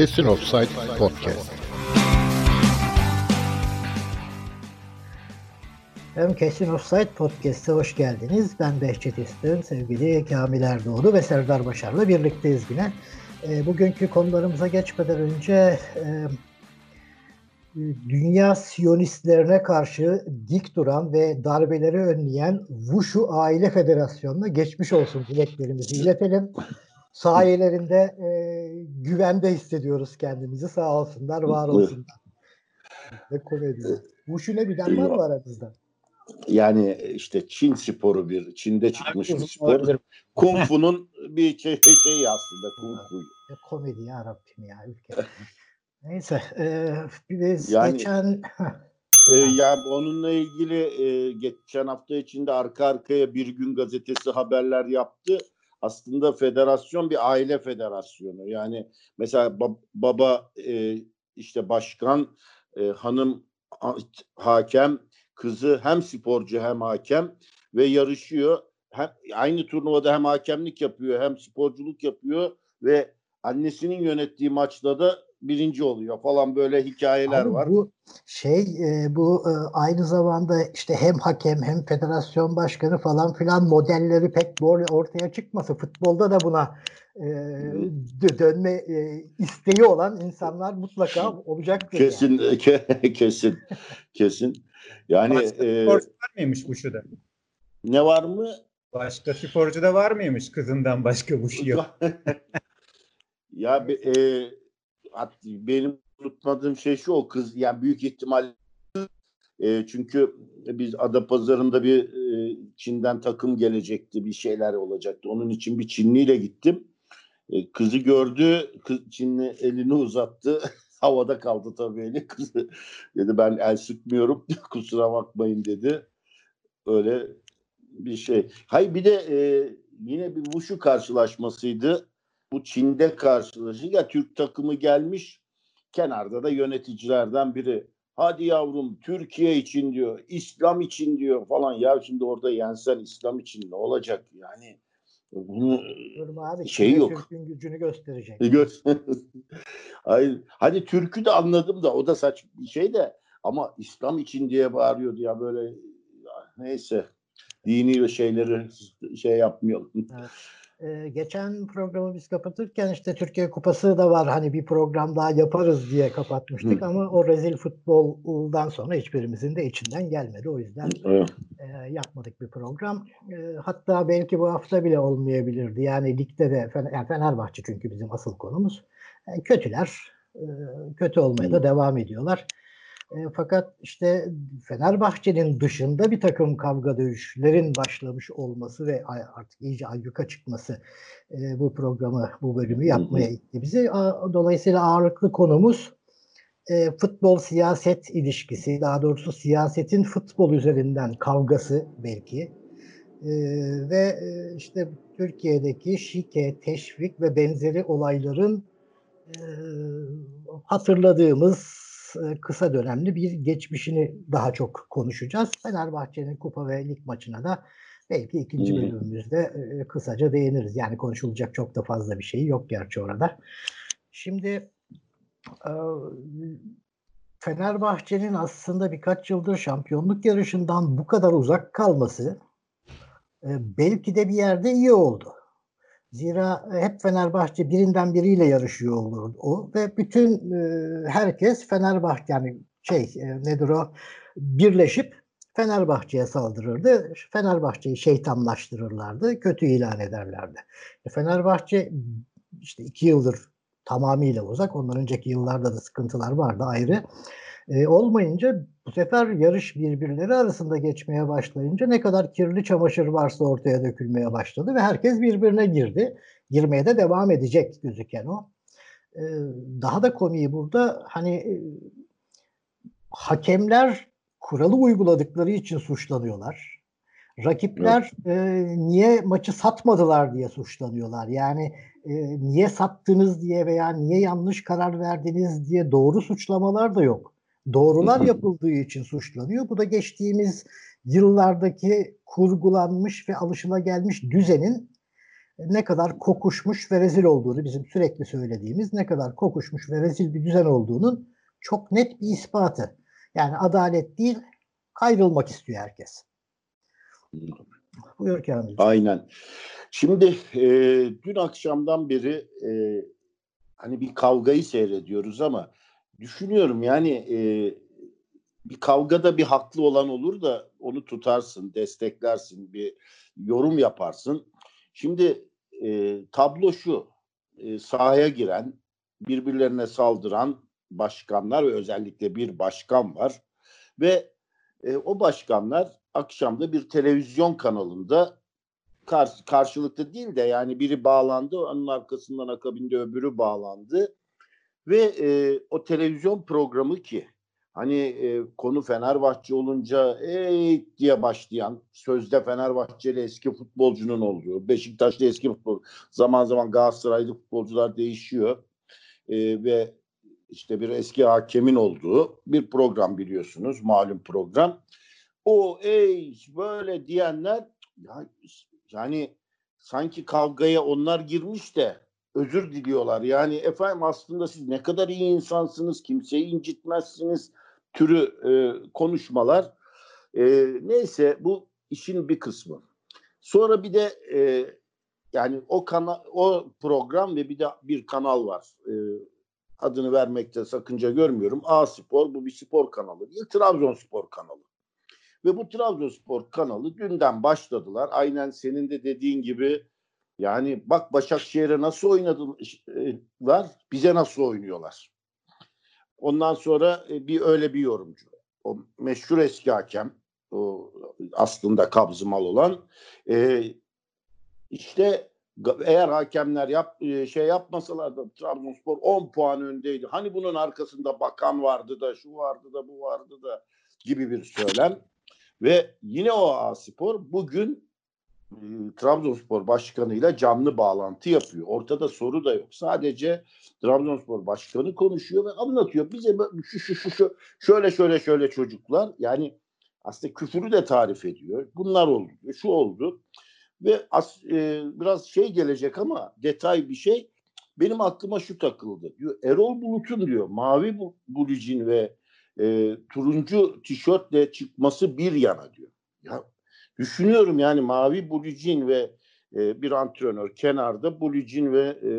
Kesin Offside Podcast. Hem Kesin Offside Podcast'a hoş geldiniz. Ben Behçet İstön, sevgili Kamil Erdoğdu ve Serdar Başar'la birlikteyiz yine. E, bugünkü konularımıza geçmeden önce e, dünya siyonistlerine karşı dik duran ve darbeleri önleyen Wushu Aile Federasyonu'na geçmiş olsun dileklerimizi iletelim. Sayelerinde e, güvende hissediyoruz kendimizi. Sağ olsunlar, var olsunlar. Ve komedi. Wushu ne bilen var mı aranızda? Yani işte Çin sporu bir, Çin'de çıkmış bir spor. Kung Fu'nun bir şey, şey aslında Kung Fu. Ya komedi ya Rabbim ya ülke. Neyse e, biz Yani- geçen Ee, ya onunla ilgili e, geçen hafta içinde arka arkaya bir gün gazetesi haberler yaptı. Aslında federasyon bir aile federasyonu. Yani mesela bab- baba e, işte başkan, e, hanım ha- hakem, kızı hem sporcu hem hakem ve yarışıyor. Hem, aynı turnuvada hem hakemlik yapıyor hem sporculuk yapıyor ve annesinin yönettiği maçta da birinci oluyor falan böyle hikayeler Abi var. Bu şey e, bu e, aynı zamanda işte hem hakem hem federasyon başkanı falan filan modelleri pek böyle ortaya çıkması. Futbolda da buna e, dö- dönme e, isteği olan insanlar mutlaka olacaktır. yani. Kesin, ke- kesin, kesin. Yani Başka e, var mıymış bu şuda? ne var mı? Başka sporcu da var mıymış kızından başka bu şey yok. ya be- e, benim unutmadığım şey şu o kız yani büyük ihtimal e, çünkü biz Adapazarı'nda bir e, Çin'den takım gelecekti bir şeyler olacaktı. Onun için bir Çinliyle gittim. E, kızı gördü. Kız, Çinli elini uzattı. Havada kaldı tabii eli. Kızı dedi ben el sıkmıyorum. Kusura bakmayın dedi. Öyle bir şey. Hayır bir de e, yine bir Wushu karşılaşmasıydı. Bu Çin'de karşılaşı. Ya Türk takımı gelmiş. Kenarda da yöneticilerden biri. Hadi yavrum Türkiye için diyor. İslam için diyor falan. Ya şimdi orada yensen İslam için ne olacak yani? Bunu abi. Şey Çin'e yok. Türk'ün gücünü gösterecek. gör. Hayır. Hadi Türk'ü de anladım da o da saç bir şey de ama İslam için diye bağırıyordu ya böyle neyse dini şeyleri şey yapmayalım. Ee, geçen programı biz kapatırken işte Türkiye Kupası da var hani bir program daha yaparız diye kapatmıştık Hı. ama o rezil futboldan sonra hiçbirimizin de içinden gelmedi. O yüzden e, yapmadık bir program. E, hatta belki bu hafta bile olmayabilirdi. Yani ligde de yani Fenerbahçe çünkü bizim asıl konumuz. E, kötüler. E, kötü olmaya da devam ediyorlar. E, fakat işte Fenerbahçe'nin dışında bir takım kavga dövüşlerin başlamış olması ve artık iyice ayyuka çıkması e, bu programı, bu bölümü yapmaya itti bizi. A- Dolayısıyla ağırlıklı konumuz e, futbol siyaset ilişkisi, daha doğrusu siyasetin futbol üzerinden kavgası belki E, ve e, işte Türkiye'deki şike, teşvik ve benzeri olayların e, hatırladığımız kısa dönemli bir geçmişini daha çok konuşacağız. Fenerbahçe'nin kupa ve lig maçına da belki ikinci Hmm. bölümümüzde kısaca değiniriz. Yani konuşulacak çok da fazla bir şey yok gerçi orada. Şimdi Fenerbahçe'nin aslında birkaç yıldır şampiyonluk yarışından bu kadar uzak kalması belki de bir yerde iyi oldu. Zira hep Fenerbahçe birinden biriyle yarışıyor olurdu o ve bütün e, herkes Fenerbahçe yani şey e, nedir o birleşip Fenerbahçe'ye saldırırdı. Fenerbahçe'yi şeytanlaştırırlardı, kötü ilan ederlerdi. E, Fenerbahçe işte iki yıldır tamamıyla uzak. Ondan önceki yıllarda da sıkıntılar vardı ayrı. E, olmayınca bu sefer yarış birbirleri arasında geçmeye başlayınca ne kadar kirli çamaşır varsa ortaya dökülmeye başladı ve herkes birbirine girdi. Girmeye de devam edecek gözüken o. E, daha da komiği burada hani e, hakemler kuralı uyguladıkları için suçlanıyorlar. Rakipler e, niye maçı satmadılar diye suçlanıyorlar. Yani e, niye sattınız diye veya niye yanlış karar verdiniz diye doğru suçlamalar da yok. Doğrular yapıldığı için suçlanıyor. Bu da geçtiğimiz yıllardaki kurgulanmış ve alışılagelmiş düzenin ne kadar kokuşmuş ve rezil olduğunu bizim sürekli söylediğimiz ne kadar kokuşmuş ve rezil bir düzen olduğunun çok net bir ispatı. Yani adalet değil kayrılmak istiyor herkes. Buyur Kamil. Aynen. Şimdi e, dün akşamdan beri e, hani bir kavgayı seyrediyoruz ama düşünüyorum yani e, bir kavgada bir haklı olan olur da onu tutarsın, desteklersin, bir yorum yaparsın. Şimdi e, tablo şu, e, sahaya giren, birbirlerine saldıran başkanlar ve özellikle bir başkan var ve e, o başkanlar akşamda bir televizyon kanalında kar, karşılıklı değil de yani biri bağlandı onun arkasından akabinde öbürü bağlandı ve e, o televizyon programı ki hani e, konu Fenerbahçe olunca ey! diye başlayan sözde Fenerbahçeli eski futbolcunun olduğu Beşiktaşlı eski futbol zaman zaman Galatasaraylı futbolcular değişiyor. E, ve işte bir eski hakemin olduğu bir program biliyorsunuz malum program. O ey! böyle diyenler ya, yani sanki kavgaya onlar girmiş de özür diliyorlar. Yani efendim aslında siz ne kadar iyi insansınız, kimseyi incitmezsiniz türü e, konuşmalar. E, neyse bu işin bir kısmı. Sonra bir de e, yani o kanal, o program ve bir de bir kanal var. E, adını vermekte sakınca görmüyorum. A Spor bu bir spor kanalı değil, Trabzonspor kanalı. Ve bu Trabzonspor kanalı dünden başladılar. Aynen senin de dediğin gibi yani bak Başakşehir'e nasıl oynadılar, bize nasıl oynuyorlar. Ondan sonra e, bir öyle bir yorumcu. O meşhur eski hakem, o aslında kabzımal olan e, işte eğer hakemler yap, e, şey yapmasalardı Trabzonspor 10 puan öndeydi. Hani bunun arkasında bakan vardı da şu vardı da bu vardı da gibi bir söylem. Ve yine o A-Spor bugün e, Trabzonspor başkanıyla canlı bağlantı yapıyor. Ortada soru da yok. Sadece Trabzonspor başkanı konuşuyor ve anlatıyor. Bize şu şu şu şu şöyle şöyle şöyle çocuklar yani aslında küfürü de tarif ediyor. Bunlar oldu. Şu oldu. Ve as, e, biraz şey gelecek ama detay bir şey. Benim aklıma şu takıldı. Diyor Erol Bulut'un diyor mavi bulicin ve e, turuncu tişörtle çıkması bir yana diyor. Ya düşünüyorum yani mavi bulicin ve e, bir antrenör kenarda bulicin ve e,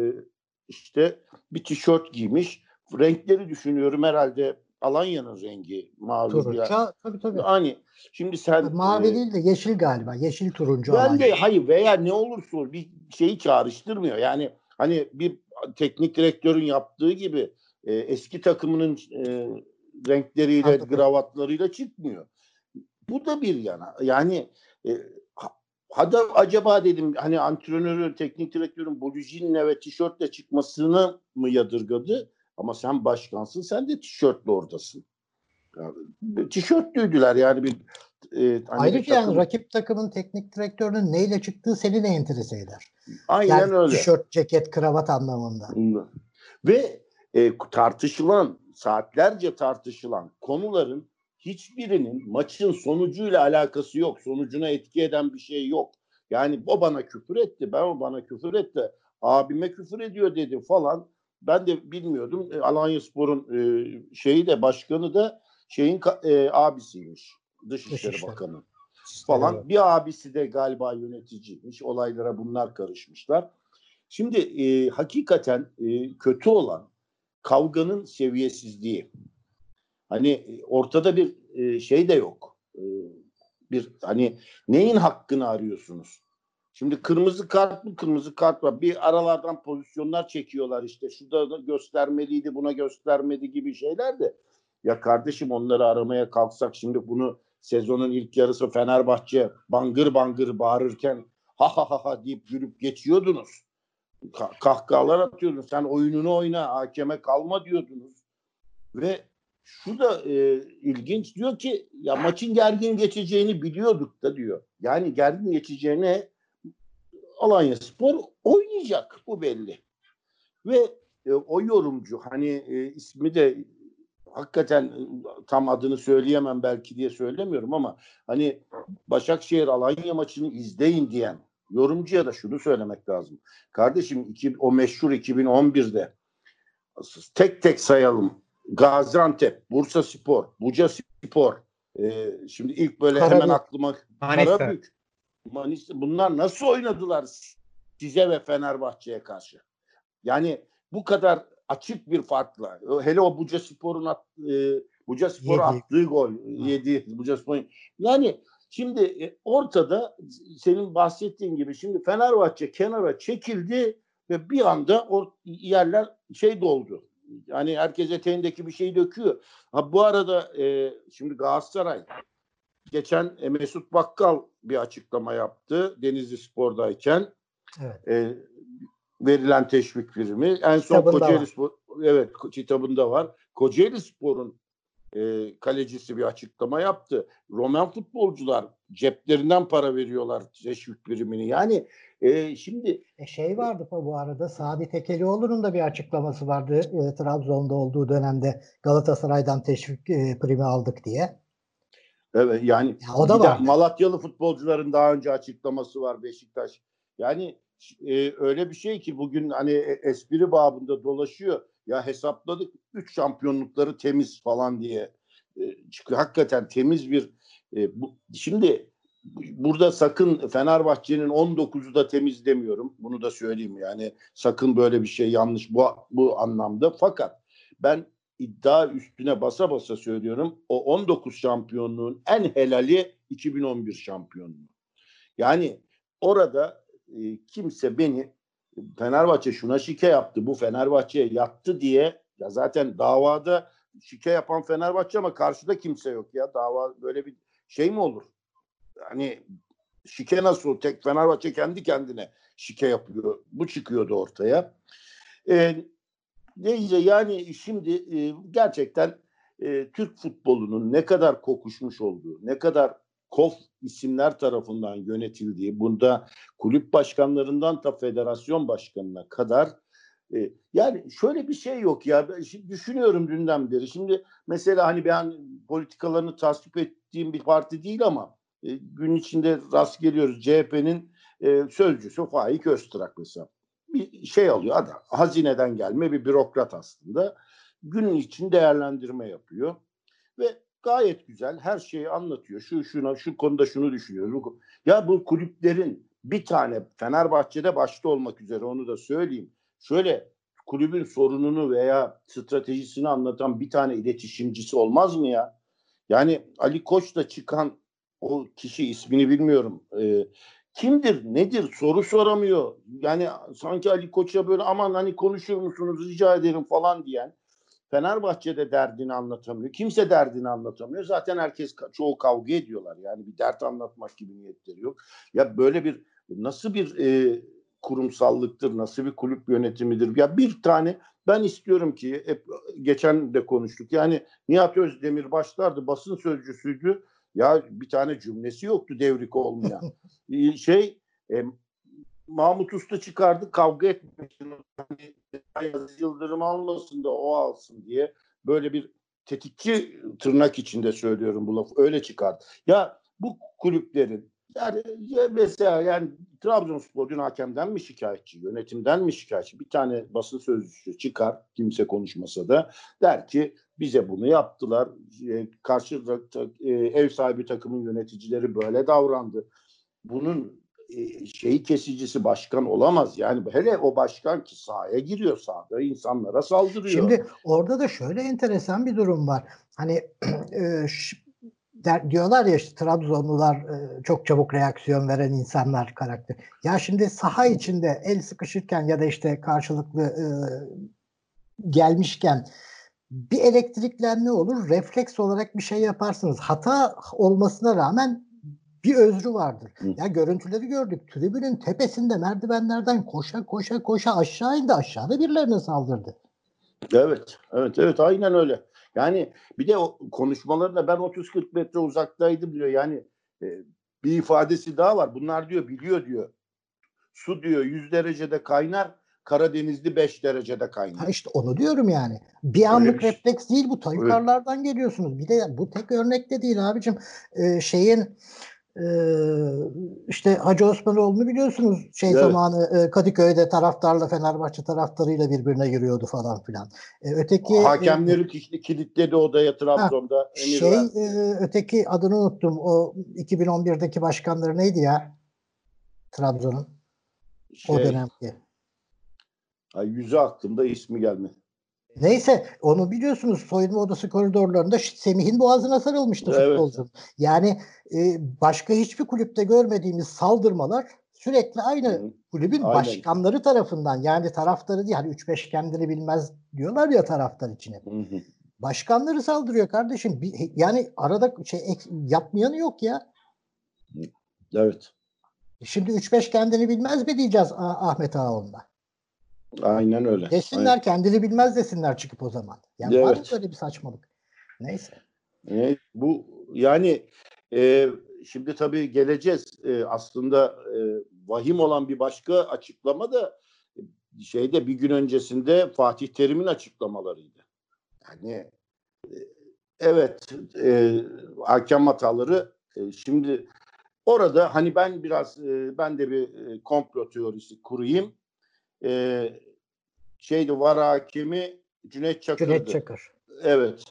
işte bir tişört giymiş. Renkleri düşünüyorum herhalde Alanya'nın rengi mavi. Turuncu. Ya. Tabii tabii. Hani şimdi sen mavi e, değil de yeşil galiba. Yeşil turuncu. Ben Alanya. de hayır veya ne olursa olur bir şeyi çağrıştırmıyor. Yani hani bir teknik direktörün yaptığı gibi e, eski takımının e, renkleriyle, Anladım. gravatlarıyla çıkmıyor. Bu da bir yana. Yani e, hadi acaba dedim hani antrenörü, teknik direktörün blujinle ve tişörtle çıkmasını mı yadırgadı? Ama sen başkansın, sen de tişörtle oradasın. Yani, tişörtlüydüler yani bir e, hani Ayrıca takım... yani rakip takımın teknik direktörünün neyle çıktığı seni de enterese eder. Aynen yani öyle. Tişört, ceket, kravat anlamında. Ve e, tartışılan saatlerce tartışılan konuların hiçbirinin maçın sonucuyla alakası yok. Sonucuna etki eden bir şey yok. Yani o bana küfür etti, ben o bana küfür etti, abime küfür ediyor dedi falan. Ben de bilmiyordum. E, Alanya Spor'un e, şeyi de başkanı da şeyin e, abisiymiş. Dışişleri Dışişleri. Bakanı falan. Evet. Bir abisi de galiba yöneticiymiş. Olaylara bunlar karışmışlar. Şimdi e, hakikaten e, kötü olan kavganın seviyesizliği. Hani ortada bir e, şey de yok. E, bir hani neyin hakkını arıyorsunuz? Şimdi kırmızı kart mı kırmızı kart var. Bir aralardan pozisyonlar çekiyorlar işte. Şurada da göstermeliydi buna göstermedi gibi şeyler de. Ya kardeşim onları aramaya kalksak şimdi bunu sezonun ilk yarısı Fenerbahçe bangır bangır bağırırken ha ha ha ha deyip gülüp geçiyordunuz kahkahalar atıyordun. Sen oyununu oyna, hakeme kalma diyordunuz. Ve şu da e, ilginç diyor ki ya maçın gergin geçeceğini biliyorduk da diyor. Yani gergin geçeceğine Alanya Spor oynayacak bu belli. Ve e, o yorumcu hani e, ismi de hakikaten e, tam adını söyleyemem belki diye söylemiyorum ama hani Başakşehir Alanya maçını izleyin diyen yorumcuya da şunu söylemek lazım. Kardeşim iki, o meşhur 2011'de tek tek sayalım. Gaziantep, Bursa Spor, Buca Spor. Ee, şimdi ilk böyle Karabük. hemen aklıma Manisa. Karabük. Manisa. Bunlar nasıl oynadılar size ve Fenerbahçe'ye karşı? Yani bu kadar açık bir farkla. Hele o Buca Spor'un at, e, Buca Spor Yedi. attığı gol. Yedi. Buca Spor'un. Yani şimdi e, ortada senin bahsettiğin gibi şimdi Fenerbahçe kenara çekildi ve bir anda o yerler şey doldu. Yani herkes eteğindeki bir şeyi döküyor. Ha bu arada e, şimdi Galatasaray geçen e, Mesut Bakkal bir açıklama yaptı Denizli Spor'dayken Evet. e, verilen teşvik primi. En son Kitabında Kocaeli var. Spor, evet kitabında var. Kocaeli Spor'un e, kalecisi bir açıklama yaptı. Roman futbolcular ceplerinden para veriyorlar teşvik primini. Yani e, şimdi E şey vardı bu arada Sadi Tekelioğlu'nun da bir açıklaması vardı e, Trabzon'da olduğu dönemde Galatasaray'dan teşvik e, primi aldık diye. Evet yani Ya o da var. Malatyalı futbolcuların daha önce açıklaması var Beşiktaş. Yani e, öyle bir şey ki bugün hani e- espri babında dolaşıyor. Ya hesapladık 3 şampiyonlukları temiz falan diye e, çıkıyor. Hakikaten temiz bir e, bu, şimdi bu- burada sakın Fenerbahçe'nin 19'u da temiz demiyorum. Bunu da söyleyeyim yani sakın böyle bir şey yanlış bu bu anlamda. Fakat ben iddia üstüne basa basa söylüyorum. O 19 şampiyonluğun en helali 2011 şampiyonluğu. Yani orada e, kimse beni Fenerbahçe şuna şike yaptı, bu Fenerbahçe'ye yattı diye ya zaten davada şike yapan Fenerbahçe ama karşıda kimse yok ya. Dava böyle bir şey mi olur? Hani şike nasıl? Tek Fenerbahçe kendi kendine şike yapıyor. Bu çıkıyordu ortaya. Ee, neyse yani şimdi e, gerçekten e, Türk futbolunun ne kadar kokuşmuş olduğu, ne kadar kof isimler tarafından yönetildiği, bunda kulüp başkanlarından da federasyon başkanına kadar e, yani şöyle bir şey yok ya. Şimdi düşünüyorum dünden beri. Şimdi mesela hani ben politikalarını tasvip ettiğim bir parti değil ama e, gün içinde rast geliyoruz. CHP'nin e, sözcüsü Faik Öztrak mesela bir şey alıyor adam. Hazineden gelme bir bürokrat aslında. Günün için değerlendirme yapıyor. Ve gayet güzel her şeyi anlatıyor. Şu şuna şu konuda şunu düşünüyor. Bu- Ya bu kulüplerin bir tane Fenerbahçe'de başta olmak üzere onu da söyleyeyim. Şöyle kulübün sorununu veya stratejisini anlatan bir tane iletişimcisi olmaz mı ya? Yani Ali Koç'ta çıkan o kişi ismini bilmiyorum. Ee, kimdir, nedir soru soramıyor. Yani sanki Ali Koç'a böyle aman hani konuşur musunuz rica ederim falan diyen Fenerbahçe'de derdini anlatamıyor. Kimse derdini anlatamıyor. Zaten herkes çoğu kavga ediyorlar. Yani bir dert anlatmak gibi niyetleri yok. Ya böyle bir nasıl bir e, kurumsallıktır, nasıl bir kulüp yönetimidir? Ya bir tane ben istiyorum ki hep geçen de konuştuk. Yani Nihat Özdemir başlardı basın sözcüsüydü. Ya bir tane cümlesi yoktu devrik olmayan. Şey e, Mahmut Usta çıkardı kavga etmek için. Hani, Yıldırım almasın da o alsın diye böyle bir tetikçi tırnak içinde söylüyorum bu lafı öyle çıkardı. Ya bu kulüplerin yani ya mesela yani Trabzonspor dün hakemden mi şikayetçi, yönetimden mi şikayetçi? Bir tane basın sözcüsü çıkar, kimse konuşmasa da der ki bize bunu yaptılar. E, karşı e, ev sahibi takımın yöneticileri böyle davrandı. Bunun e, şeyi kesicisi başkan olamaz. Yani hele o başkan ki sahaya giriyor sahada insanlara saldırıyor. Şimdi orada da şöyle enteresan bir durum var. Hani e, der, diyorlar ya işte Trabzonlular e, çok çabuk reaksiyon veren insanlar karakter. Ya şimdi saha içinde el sıkışırken ya da işte karşılıklı e, gelmişken bir elektriklenme olur. Refleks olarak bir şey yaparsınız. Hata olmasına rağmen bir özrü vardır. Hı. Ya görüntüleri gördük. Tribünün tepesinde merdivenlerden koşa koşa koşa aşağı indi. Aşağıda birilerine saldırdı. Evet, evet, evet aynen öyle. Yani bir de o konuşmalarında ben 30-40 metre uzaktaydım diyor. Yani e, bir ifadesi daha var. Bunlar diyor biliyor diyor. Su diyor 100 derecede kaynar, Karadenizli 5 derecede kaynar. Ha işte onu diyorum yani. Bir anlık bir şey. refleks değil bu. Ta yukarılardan geliyorsunuz. Bir de bu tek örnek de değil abicim. Ee, şeyin e, işte Hacı Osmanoğlu'nu biliyorsunuz şey Evet. zamanı e, Kadıköy'de taraftarla Fenerbahçe taraftarıyla birbirine giriyordu falan filan. E, öteki e, Hakemleri kilitli- kilitledi odaya Trabzon'da. Emir şey e, öteki adını unuttum. O 2011'deki başkanları neydi ya? Trabzon'un o Şey, dönemki. ay, yüzü aklımda ismi gelmedi. Neyse onu biliyorsunuz soyunma odası koridorlarında Semih'in boğazına sarılmıştı Evet. futbolcu. Yani e, başka hiçbir kulüpte görmediğimiz saldırmalar sürekli aynı kulübün Aynen. başkanları tarafından yani taraftarı değil hani 3-5 kendini bilmez diyorlar ya taraftar için hep. Hı hı. Başkanları saldırıyor kardeşim. Yani arada şey yapmayanı yok ya. Evet. Şimdi 3-5 kendini bilmez mi diyeceğiz Ahmet Ağaoğlu'na? Aynen öyle. Desinler kendini bilmez desinler çıkıp o zaman. Yani var mı Evet. böyle bir saçmalık? Neyse. E, bu yani e, şimdi tabii geleceğiz. E, aslında e, vahim olan bir başka açıklama da e, şeyde bir gün öncesinde Fatih Terim'in açıklamalarıydı. Yani e, evet e, hakem hataları e, şimdi orada hani ben biraz e, ben de bir e, komplo teorisi kurayım. E, şeydi var hakemi Cüneyt Çakır'dı. Cüneyt Çakır. Evet.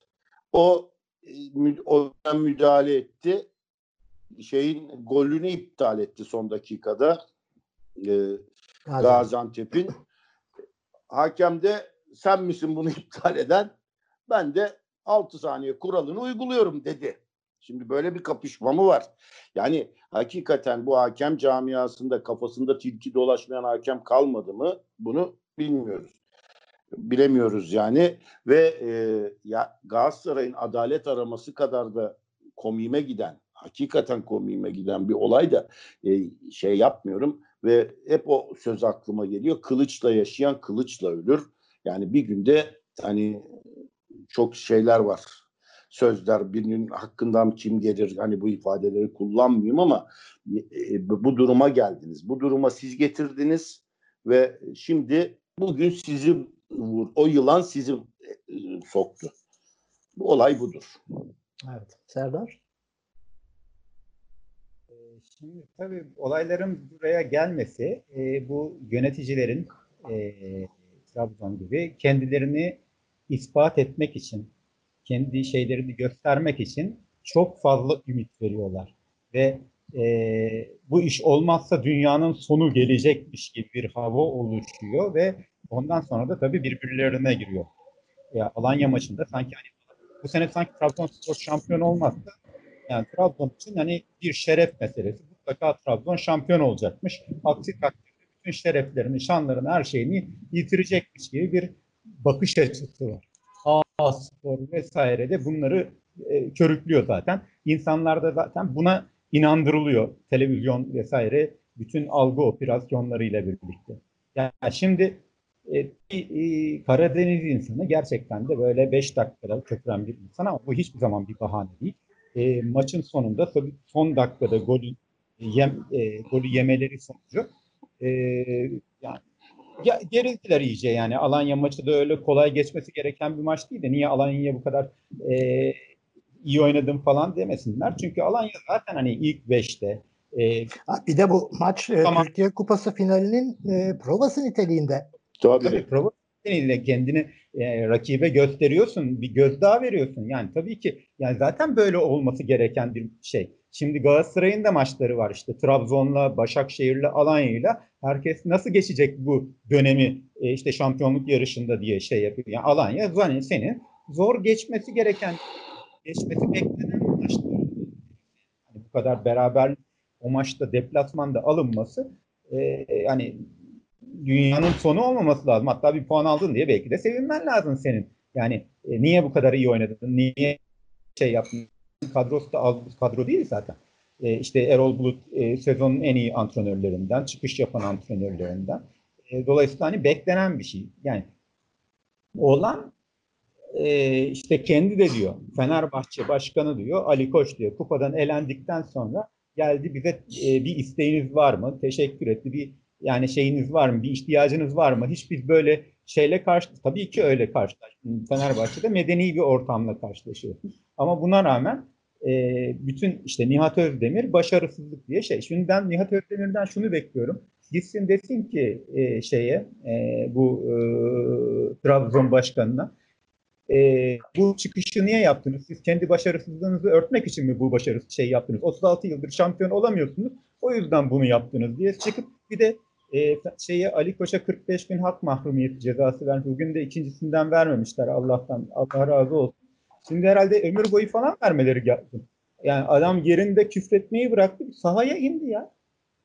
O e, ona müdahale etti. Şeyin golünü iptal etti son dakikada. Ee, Gazi. Gaziantep'in. Hakem de sen misin bunu iptal eden? Ben de 6 saniye kuralını uyguluyorum dedi. Şimdi böyle bir kapışma mı var? Yani hakikaten bu hakem camiasında kafasında tilki dolaşmayan hakem kalmadı mı? Bunu bilmiyoruz. Bilemiyoruz yani ve e, ya Galatasaray'ın adalet araması kadar da komiğime giden, hakikaten komiğime giden bir olay da e, şey yapmıyorum ve hep o söz aklıma geliyor. Kılıçla yaşayan kılıçla ölür. Yani bir günde hani çok şeyler var. Sözler birinin hakkından kim gelir hani bu ifadeleri kullanmayayım ama e, bu duruma geldiniz. Bu duruma siz getirdiniz ve şimdi bugün sizi vur, o yılan sizi e, soktu. Bu olay budur. Evet. Serdar? Ee, Şimdi tabii olayların buraya gelmesi e, bu yöneticilerin e, Trabzon gibi kendilerini ispat etmek için, kendi şeylerini göstermek için çok fazla ümit veriyorlar. Ve e, bu iş olmazsa dünyanın sonu gelecekmiş gibi bir hava oluşuyor ve ondan sonra da tabii birbirlerine giriyor. Ya Alanya maçında sanki hani bu sene sanki Trabzonspor şampiyon olmazsa yani Trabzon için hani bir şeref meselesi. Mutlaka Trabzon şampiyon olacakmış. Aksi takdirde bütün şereflerini, şanlarını, her şeyini yitirecekmiş gibi bir bakış açısı var. A Spor vesaire de bunları e, körüklüyor zaten. İnsanlar da zaten buna inandırılıyor. Televizyon vesaire bütün algı operasyonlarıyla birlikte. Yani şimdi e, e, Karadeniz insanı gerçekten de böyle 5 dakikada köpüren bir insan ama bu hiçbir zaman bir bahane değil e, maçın sonunda tabii son dakikada golü yem, e, golü yemeleri sonucu e, yani ya, gerildiler iyice yani Alanya maçı da öyle kolay geçmesi gereken bir maç değil de niye Alanya'ya bu kadar e, iyi oynadım falan demesinler. Çünkü Alanya zaten hani ilk beşte e, Bir de bu maç e, Tamam. Türkiye Kupası finalinin e, provası niteliğinde. Tabii. Tabii prova nedeniyle kendini e, rakibe gösteriyorsun, bir gözdağı veriyorsun. Yani tabii ki yani zaten böyle olması gereken bir şey. Şimdi Galatasaray'ın da maçları var işte Trabzon'la, Başakşehir'le, Alanya'yla. Herkes nasıl geçecek bu dönemi e, işte şampiyonluk yarışında diye şey yapıyor. Yani Alanya zaten senin zor geçmesi gereken, geçmesi beklenen maçlar. Hani bu kadar beraber o maçta deplasmanda alınması e, yani dünyanın sonu olmaması lazım. Hatta bir puan aldın diye belki de sevinmen lazım senin. Yani e, niye bu kadar iyi oynadın? Niye şey yaptın? Kadrosu da az kadro değil zaten. E, işte Erol Bulut e, sezonun en iyi antrenörlerinden, çıkış yapan antrenörlerinden. E, dolayısıyla hani beklenen bir şey. Yani olan e, işte kendi de diyor. Fenerbahçe başkanı diyor. Ali Koç diyor. Kupadan elendikten sonra geldi bize e, bir isteğiniz var mı? Teşekkür etti. Bir yani şeyiniz var mı? Bir ihtiyacınız var mı? Hiç biz böyle şeyle karşı tabii ki öyle karşılaştık. Fenerbahçe'de medeni bir ortamla karşılaşıyorsunuz. Ama buna rağmen e, bütün işte Nihat Özdemir başarısızlık diye şey. Şimdi ben Nihat Özdemir'den şunu bekliyorum. Gitsin desin ki e, şeye e, bu e, Trabzon başkanına e, bu çıkışı niye yaptınız? Siz kendi başarısızlığınızı örtmek için mi bu başarısız şey yaptınız? 36 yıldır şampiyon olamıyorsunuz. O yüzden bunu yaptınız diye çıkıp bir de e, şeye Ali Koç'a 45 gün hak mahrumiyeti cezası vermiş. Bugün de ikincisinden vermemişler Allah'tan. Allah razı olsun. Şimdi herhalde ömür boyu falan vermeleri lazım. Yani adam yerinde küfretmeyi bıraktı. Sahaya indi ya.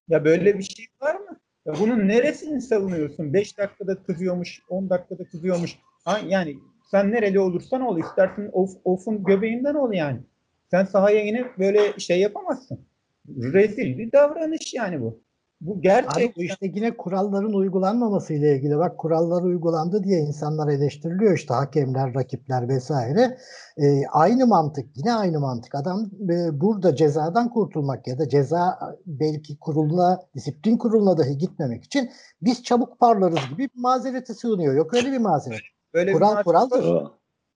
Ya böyle bir şey var mı? Ya bunun neresini savunuyorsun? 5 dakikada kızıyormuş, 10 dakikada kızıyormuş. Yani sen nereli olursan ol. istersin of, ofun göbeğinden ol yani. Sen sahaya inip böyle şey yapamazsın. Rezil bir davranış yani bu. Bu gerçek. Abi bu işte yine kuralların uygulanmaması ile ilgili. Bak kurallar uygulandı diye insanlar eleştiriliyor işte hakemler, rakipler vesaire. E, aynı mantık, yine aynı mantık. Adam e, burada cezadan kurtulmak ya da ceza belki kuruluna, disiplin kuruluna dahi gitmemek için biz çabuk parlarız gibi bir mazereti sığınıyor. Yok öyle bir mazeret. Böyle Kural bir kuraldır.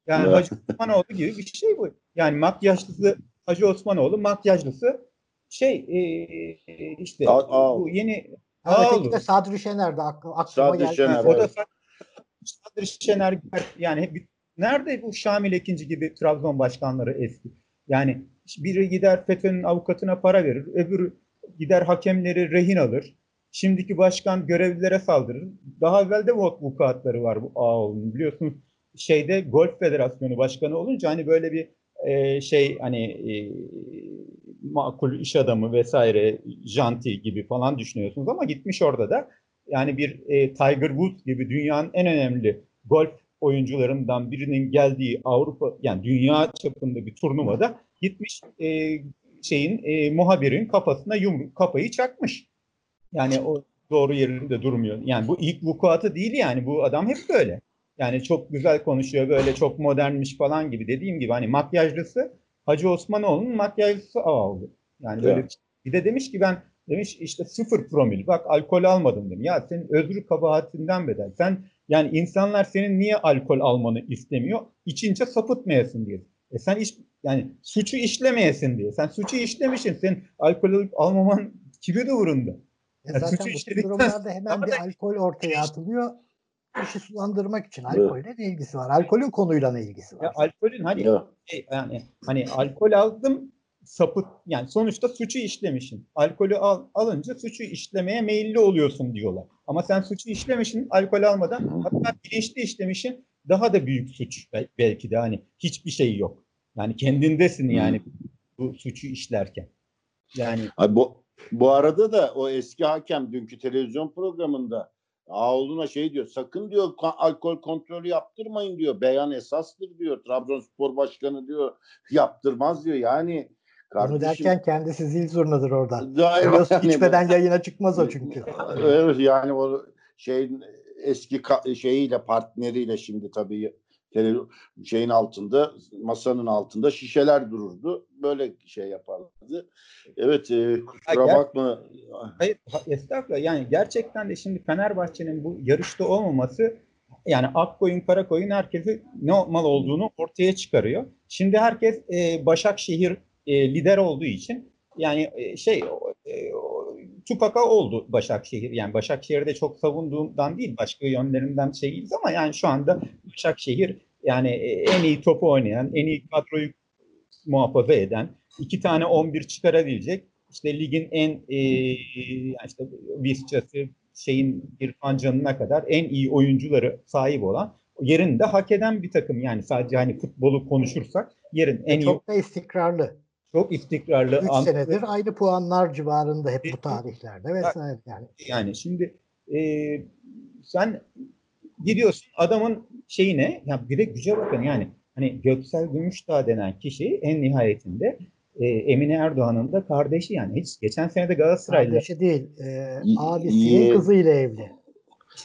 Yani. Hacı Osmanoğlu gibi bir şey bu. Yani makyajlısı Hacı Osmanoğlu, makyajlısı şey e, işte aa. bu yeni öteki de Sadri Şener'de aklı, aklıma Sadri geldi. Şener, o da evet. Sadri Şener yani hep- nerede bu Şamil Ekinci gibi Trabzon başkanları eski? Yani biri gider FETÖ'nün avukatına para verir, öbürü gider hakemleri rehin alır. Şimdiki başkan görevlilere saldırır. Daha evvel de bu vukuatları var bu Ağoğlu'nun. Biliyorsunuz şeyde Golf Federasyonu Başkanı olunca hani böyle bir e, şey hani e, makul iş adamı vesaire janti gibi falan düşünüyorsunuz ama gitmiş orada da yani bir e, Tiger Woods gibi dünyanın en önemli golf oyuncularından birinin geldiği Avrupa yani dünya çapında bir turnuvada gitmiş e, şeyin e, muhabirin kafasına yumruk kafayı çakmış. Yani o doğru yerinde durmuyor. Yani bu ilk vukuatı değil yani bu adam hep böyle. Yani çok güzel konuşuyor böyle çok modernmiş falan gibi dediğim gibi hani makyajlısı Hacı Osmanoğlu'nun makyajlısı oldu. Yani böyle Evet. bir de demiş ki ben demiş işte sıfır promil bak alkol almadım dedim. Ya senin özrü kabahatinden bedel. Sen yani insanlar senin niye alkol almanı istemiyor? İçince sapıtmayasın diye. E sen iş, yani suçu işlemeyesin diye. Sen suçu işlemişsin. Sen alkol alıp almaman kimin umurunda? E Yani zaten suçu bu durumlarda hemen bir alkol ortaya atılıyor. İşi sulandırmak için. Alkolle ne ilgisi var? Alkolün konuyla ne ilgisi var? Ya alkolün hani Ya. şey, yani hani alkol aldım sapıt yani sonuçta suçu işlemişsin. Alkolü al, alınca suçu işlemeye meyilli oluyorsun diyorlar. Ama sen suçu işlemişsin alkol almadan hatta bilinçli işlemişsin daha da büyük suç bel- belki de hani hiçbir şey yok. Yani kendindesin yani bu suçu işlerken. Yani Ay bu, bu arada da o eski hakem dünkü televizyon programında Ağoğlu'na şey diyor sakın diyor alkol kontrolü yaptırmayın diyor. Beyan esastır diyor. Trabzonspor başkanı diyor yaptırmaz diyor. Yani Bunu kardeşim derken kendisi zil zurnadır orada. Daima yani içmeden yayına çıkmaz o çünkü. Evet yani o şeyin eski ka- şeyiyle partneriyle şimdi tabii şeyin altında masanın altında şişeler dururdu. Böyle şey yapardı. Evet e, kusura gel- bakma. Hayır, ha- estağfurullah. Yani gerçekten de şimdi Fenerbahçe'nin bu yarışta olmaması yani ak koyun kara koyun herkesi ne mal olduğunu ortaya çıkarıyor. Şimdi herkes e, Başakşehir e, lider olduğu için yani e, şey o- e, tupaka oldu Başakşehir. Yani Başakşehir'de çok savunduğumdan değil başka yönlerinden şey değiliz ama yani şu anda Başakşehir yani e, en iyi topu oynayan, en iyi kadroyu muhafaza eden, iki tane 11 çıkarabilecek işte ligin en e, yani işte Visca'sı şeyin İrfan Can'ına kadar en iyi oyuncuları sahip olan yerinde hak eden bir takım yani sadece hani futbolu konuşursak yerin en iyi Çok da istikrarlı. Çok istikrarlı 3 Ant- senedir aynı puanlar civarında hep bu tarihlerde vesaire yani. yani şimdi e, sen gidiyorsun adamın şeyine ya bir de güce bakın yani hani Göksel Gümüşdağ denen kişi en nihayetinde e, Emine Erdoğan'ın da kardeşi yani hiç geçen sene de Galatasaray'la Kardeşi değil. E, abisinin kızıyla evli.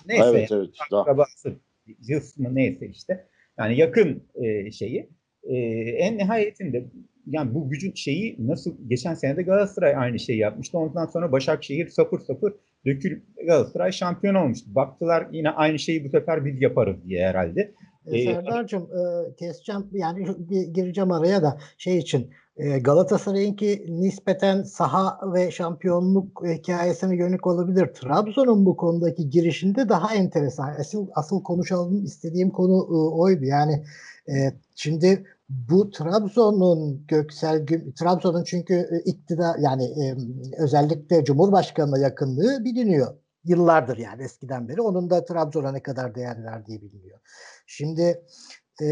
neyse evet evet. Akrabası, cıs mı neyse işte. Yani yakın e, şeyi. E, en nihayetinde yani bu gücün şeyi nasıl geçen sene de Galatasaray aynı şeyi yapmıştı. Ondan sonra Başakşehir sapır sapır dökül Galatasaray şampiyon olmuştu. Baktılar yine aynı şeyi bu sefer biz yaparız diye herhalde. E, Ee, Serdar'cığım e, keseceğim yani gireceğim araya da şey için E, Galatasaray'ınki nispeten saha ve şampiyonluk hikayesine yönelik olabilir. Trabzon'un bu konudaki girişinde daha enteresan. Asıl, asıl konuşalım istediğim konu e, oydu. Yani e, şimdi bu Trabzon'un Göksel Trabzon'un çünkü e, iktidar yani özellikle Cumhurbaşkanı'na yakınlığı biliniyor. Yıllardır yani eskiden beri. Onun da Trabzon'a ne kadar değer verdiği biliniyor. Şimdi e,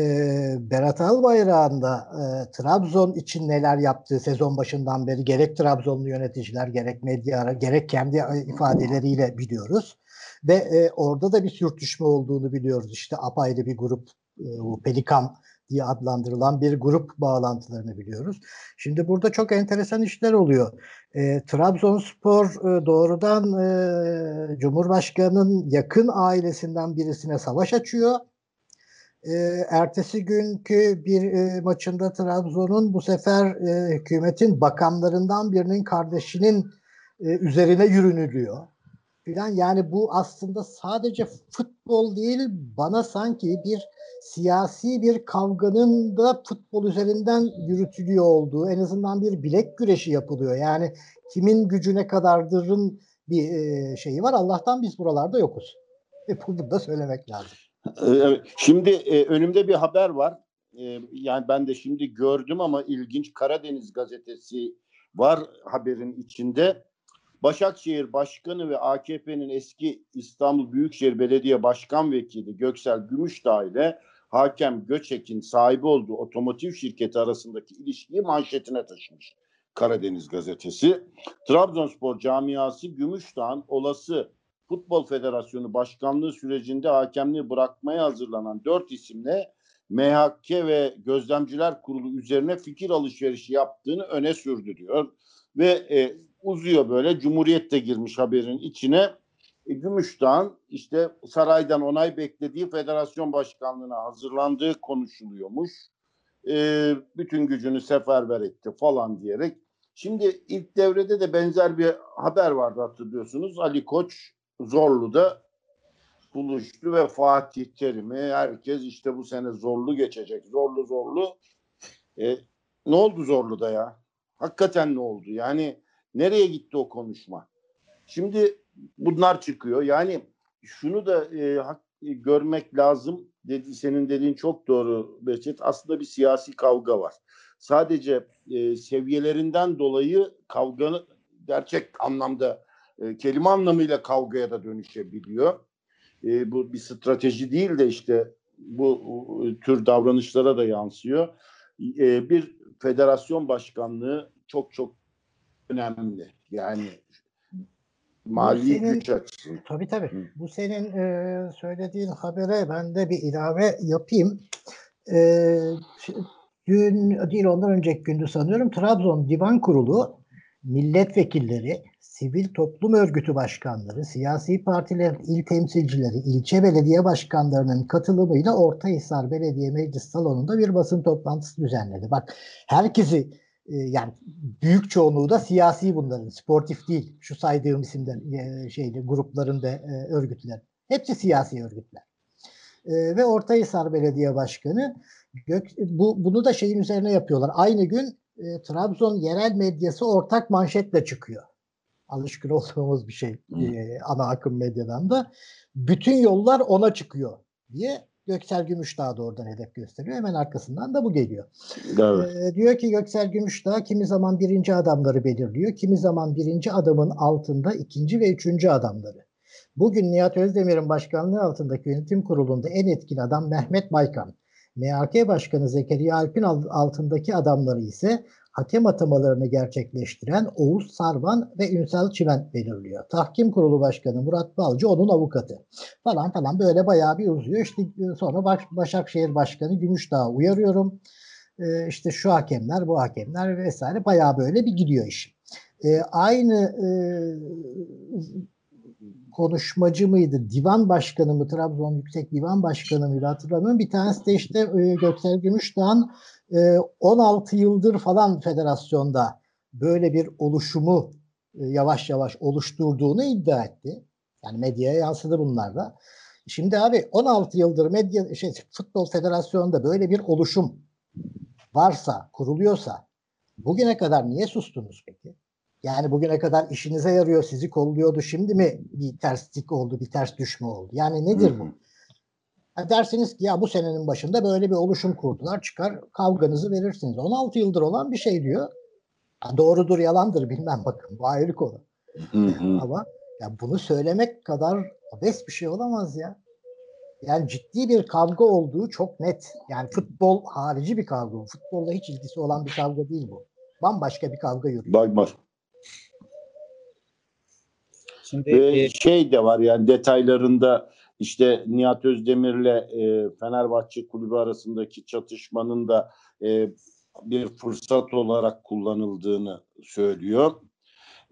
Berat Albayrak'ın da e, Trabzon için neler yaptığı sezon başından beri gerek Trabzonlu yöneticiler gerek medya gerek kendi ifadeleriyle biliyoruz. Ve orada da bir sürtüşme olduğunu biliyoruz. İşte apayrı bir grup Pelikan diye adlandırılan bir grup bağlantılarını biliyoruz. Şimdi burada çok enteresan işler oluyor. E, Trabzonspor e, doğrudan e, Cumhurbaşkanı'nın yakın ailesinden birisine savaş açıyor. E, ertesi günkü bir e, maçında Trabzon'un bu sefer e, hükümetin bakanlarından birinin kardeşinin e, üzerine yürünülüyor filan. Yani bu aslında sadece futbol değil bana sanki bir siyasi bir kavganın da futbol üzerinden yürütülüyor olduğu en azından bir bilek güreşi yapılıyor. Yani kimin gücüne kadardırın bir e, şeyi var. Allah'tan biz buralarda yokuz. E, bunu da söylemek lazım. Şimdi e, önümde bir haber var. E, yani ben de şimdi gördüm ama ilginç Karadeniz gazetesi var haberin içinde. Başakşehir Başkanı ve AKP'nin eski İstanbul Büyükşehir Belediye Başkan Vekili Göksel Gümüşdağ ile Hakem Göçek'in sahibi olduğu otomotiv şirketi arasındaki ilişkiyi manşetine taşımış Karadeniz gazetesi. Trabzonspor camiası Gümüşdağ'ın olası Futbol Federasyonu başkanlığı sürecinde hakemliği bırakmaya hazırlanan dört isimle MHK ve Gözlemciler Kurulu üzerine fikir alışverişi yaptığını öne sürdü diyor. Ve e, uzuyor böyle. Cumhuriyet de girmiş haberin içine. E, Gümüşdağ'ın işte saraydan onay beklediği federasyon başkanlığına hazırlandığı konuşuluyormuş. E, bütün gücünü seferber etti falan diyerek. Şimdi ilk devrede de benzer bir haber vardı hatırlıyorsunuz. Ali Koç Zorlu'da buluştu ve Fatih Terim'i herkes işte bu sene zorlu geçecek. Zorlu zorlu. E, ne oldu Zorlu'da ya? Hakikaten ne oldu? Yani nereye gitti o konuşma? Şimdi bunlar çıkıyor. Yani şunu da e, hak, e, görmek lazım. Dedi, senin dediğin çok doğru Behçet. Aslında bir siyasi kavga var. Sadece e, seviyelerinden dolayı kavganı gerçek anlamda e, kelime anlamıyla kavgaya da dönüşebiliyor. E, bu bir strateji değil de işte bu e, tür davranışlara da yansıyor. E, bir federasyon başkanlığı çok çok önemli. Yani mali senin, güç açısından. Tabii tabii. Hı. Bu senin e, söylediğin habere ben de bir ilave yapayım. E, dün değil ondan önceki gündü sanıyorum Trabzon Divan Kurulu milletvekilleri, sivil toplum örgütü başkanları, siyasi partiler il temsilcileri, ilçe belediye başkanlarının katılımıyla Ortahisar Belediye Meclis Salonu'nda bir basın toplantısı düzenledi. Bak herkesi yani büyük çoğunluğu da siyasi bunların, sportif değil. Şu saydığım isimden e, şeyde grupların da e, örgütler. Hepsi siyasi örgütler. E, ve Ortahisar Belediye Başkanı Gök, bu bunu da şeyin üzerine yapıyorlar. Aynı gün e, Trabzon yerel medyası ortak manşetle çıkıyor. Alışkın olduğumuz bir şey e, ana akım medyadan da. Bütün yollar ona çıkıyor diye Göksel Gümüşdağ da oradan hedef gösteriyor. Hemen arkasından da bu geliyor. Evet. Ee, diyor ki Göksel Gümüşdağ kimi zaman birinci adamları belirliyor. Kimi zaman birinci adamın altında ikinci ve üçüncü adamları. Bugün Nihat Özdemir'in başkanlığı altındaki yönetim kurulunda en etkin adam Mehmet Baykan. MHK Başkanı Zekeriya Alp'in altındaki adamları ise hakem atamalarını gerçekleştiren Oğuz Sarvan ve Ünsal Çimen belirliyor. Tahkim Kurulu Başkanı Murat Balcı onun avukatı falan falan böyle bayağı bir uzuyor. İşte e, sonra Baş Başakşehir Başkanı Gümüşdağ uyarıyorum. Ee, işte şu hakemler bu hakemler vesaire bayağı böyle bir gidiyor iş. Ee, aynı e, konuşmacı mıydı? Divan başkanı mı? Trabzon Yüksek Divan Başkanı mıydı? Hatırlamıyorum. Bir tanesi de işte e, Göksel Gümüşdağ'ın 16 ee, yıldır falan federasyonda böyle bir oluşumu e, yavaş yavaş oluşturduğunu iddia etti. Yani medyaya yansıdı bunlar da. Şimdi abi 16 yıldır medya şey futbol federasyonunda böyle bir oluşum varsa, kuruluyorsa Bugüne kadar niye sustunuz peki? Yani bugüne kadar işinize yarıyor, sizi kolluyordu. Şimdi mi bir terslik oldu, bir ters düşme oldu? Yani nedir bu? Ha dersiniz ki ya bu senenin başında böyle bir oluşum kurdular. Çıkar kavganızı verirsiniz. 16 yıldır olan bir şey diyor. Ha doğrudur yalandır bilmem bakın bu ayrı konu. Ama ya bunu söylemek kadar abes bir şey olamaz ya. Yani ciddi bir kavga olduğu çok net. Yani futbol harici bir kavga. Futbolla hiç ilgisi olan bir kavga değil bu. Bambaşka bir kavga yürüyor. Bak bak. Şimdi Ve e, şey de var yani detaylarında işte Nihat Özdemir'le e, Fenerbahçe kulübü arasındaki çatışmanın da e, bir fırsat olarak kullanıldığını söylüyor.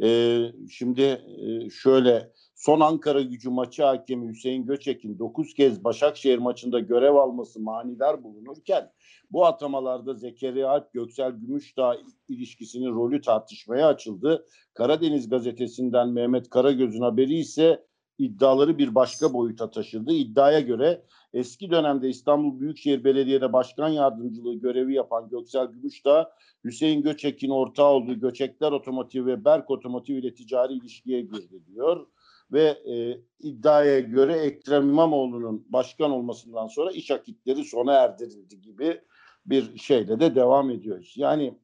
E, şimdi e, şöyle son Ankara gücü maçı hakemi Hüseyin Göçek'in 9 kez Başakşehir maçında görev alması manidar bulunurken bu atamalarda Zekeriya Alp Göksel Gümüşdağ ilişkisinin rolü tartışmaya açıldı. Karadeniz gazetesinden Mehmet Karagöz'ün haberi ise iddiaları bir başka boyuta taşıdı. İddiaya göre eski dönemde İstanbul Büyükşehir Belediye'de başkan yardımcılığı görevi yapan Göksel Gümüşdağ, Hüseyin Göçek'in ortağı olduğu Göçekler Otomotiv ve Berk Otomotiv ile ticari ilişkiye girdi diyor. Ve e, iddiaya göre Ekrem İmamoğlu'nun başkan olmasından sonra iş akitleri sona erdirildi gibi bir şeyle de devam ediyoruz. Yani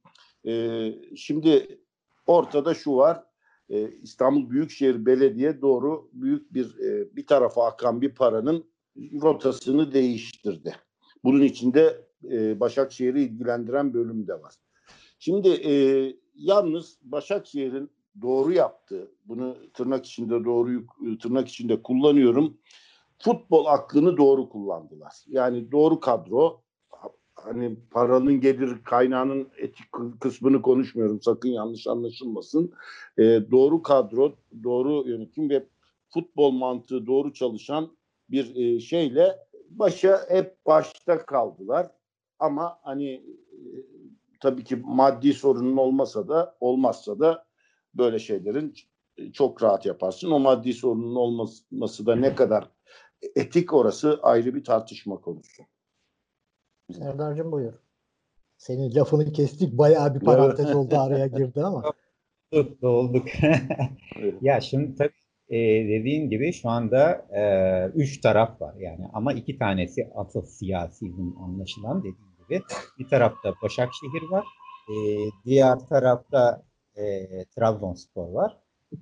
e, şimdi ortada şu var e, İstanbul Büyükşehir Belediye doğru büyük bir e, bir tarafa akan bir paranın rotasını değiştirdi. Bunun içinde e, Başakşehir'i ilgilendiren bölüm de var. Şimdi e, yalnız Başakşehir'in doğru yaptığı, bunu tırnak içinde doğruyu tırnak içinde kullanıyorum. Futbol aklını doğru kullandılar. Yani doğru kadro, hani paranın gelir kaynağının etik kısmını konuşmuyorum sakın yanlış anlaşılmasın. E, doğru kadro, doğru yönetim ve futbol mantığı doğru çalışan bir e, şeyle başa hep başta kaldılar. Ama hani e, tabii ki maddi sorunun olmasa da olmazsa da böyle şeylerin çok rahat yaparsın. O maddi sorunun olması da ne kadar etik orası ayrı bir tartışma konusu. Serdar'cığım buyur. Senin lafını kestik. Bayağı bir parantez oldu araya girdi ama. olduk, olduk. ya şimdi tabii e, dediğin gibi şu anda e, üç taraf var yani ama iki tanesi asıl siyasi anlaşılan dediğin gibi. Bir tarafta Başakşehir var. E, diğer tarafta e, Trabzonspor var.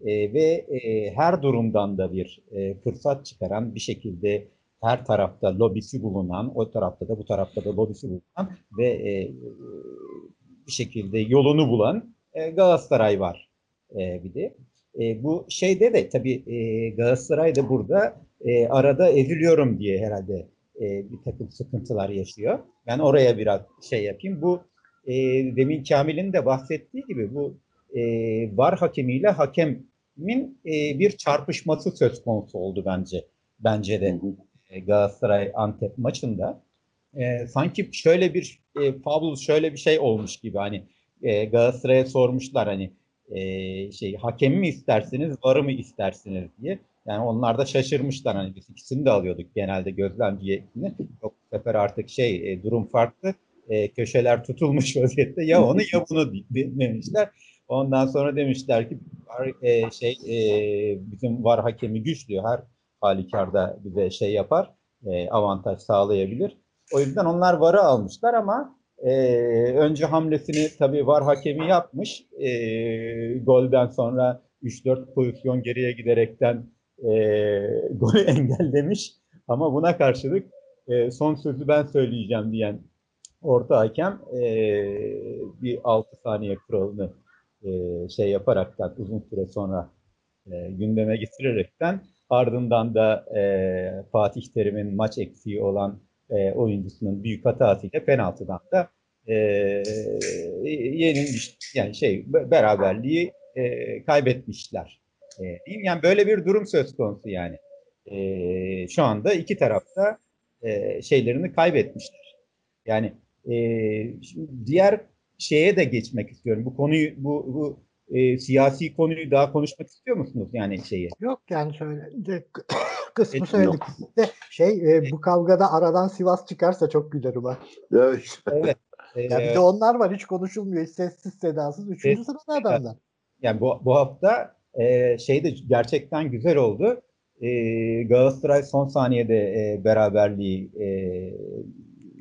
E, ve e, her durumdan da bir e, fırsat çıkaran bir şekilde her tarafta lobisi bulunan, o tarafta da bu tarafta da lobisi bulunan ve e, bir şekilde yolunu bulan e, Galatasaray var e, bir de. E, bu şeyde de tabii e, Galatasaray da burada e, arada eziliyorum diye herhalde e, bir takım sıkıntılar yaşıyor. Ben oraya biraz şey yapayım. Bu e, demin Kamil'in de bahsettiği gibi bu e, var hakemiyle hakemin e, bir çarpışması söz konusu oldu bence. Bence de. E, Galatasaray Antep maçında e, sanki şöyle bir e, fabulous şöyle bir şey olmuş gibi hani e, Galatasaray'a sormuşlar hani e, şey hakem mi istersiniz varı mı istersiniz diye. Yani onlar da şaşırmışlar hani biz ikisini de alıyorduk genelde gözlemci yetini. Yok bu sefer artık şey e, durum farklı. E, köşeler tutulmuş vaziyette ya onu ya bunu demişler. Ondan sonra demişler ki e, şey e, bizim var hakemi güçlü her halükarda bize şey yapar, e, avantaj sağlayabilir. O yüzden onlar VAR'ı almışlar ama e, önce hamlesini tabii VAR hakemi yapmış. E, golden sonra 3-4 pozisyon geriye giderekten e, golü engellemiş. Ama buna karşılık e, son sözü ben söyleyeceğim diyen orta hakem e, bir 6 saniye kuralını e, şey yaparaktan uzun süre sonra e, gündeme getirerekten Ardından da e, Fatih Terim'in maç eksiği olan e, oyuncusunun büyük hatasıyla penaltıdan da e, yenilmiş yani şey beraberliği e, kaybetmişler. E, yani böyle bir durum söz konusu yani. E, şu anda iki tarafta e, şeylerini kaybetmişler. Yani e, diğer şeye de geçmek istiyorum. Bu konuyu bu, bu e, siyasi konuyu daha konuşmak istiyor musunuz yani şeyi? Yok yani şöyle de, kısmı evet, söyledik. De, şey e, bu kavgada aradan Sivas çıkarsa çok gülerim ha. Evet. evet. Ya bir Ee, de onlar var hiç konuşulmuyor. Hiç sessiz sedasız. Üçüncü Sessiz sırada adamlar. Yani bu, bu hafta e, şey de gerçekten güzel oldu. E, Galatasaray son saniyede e, beraberliği e,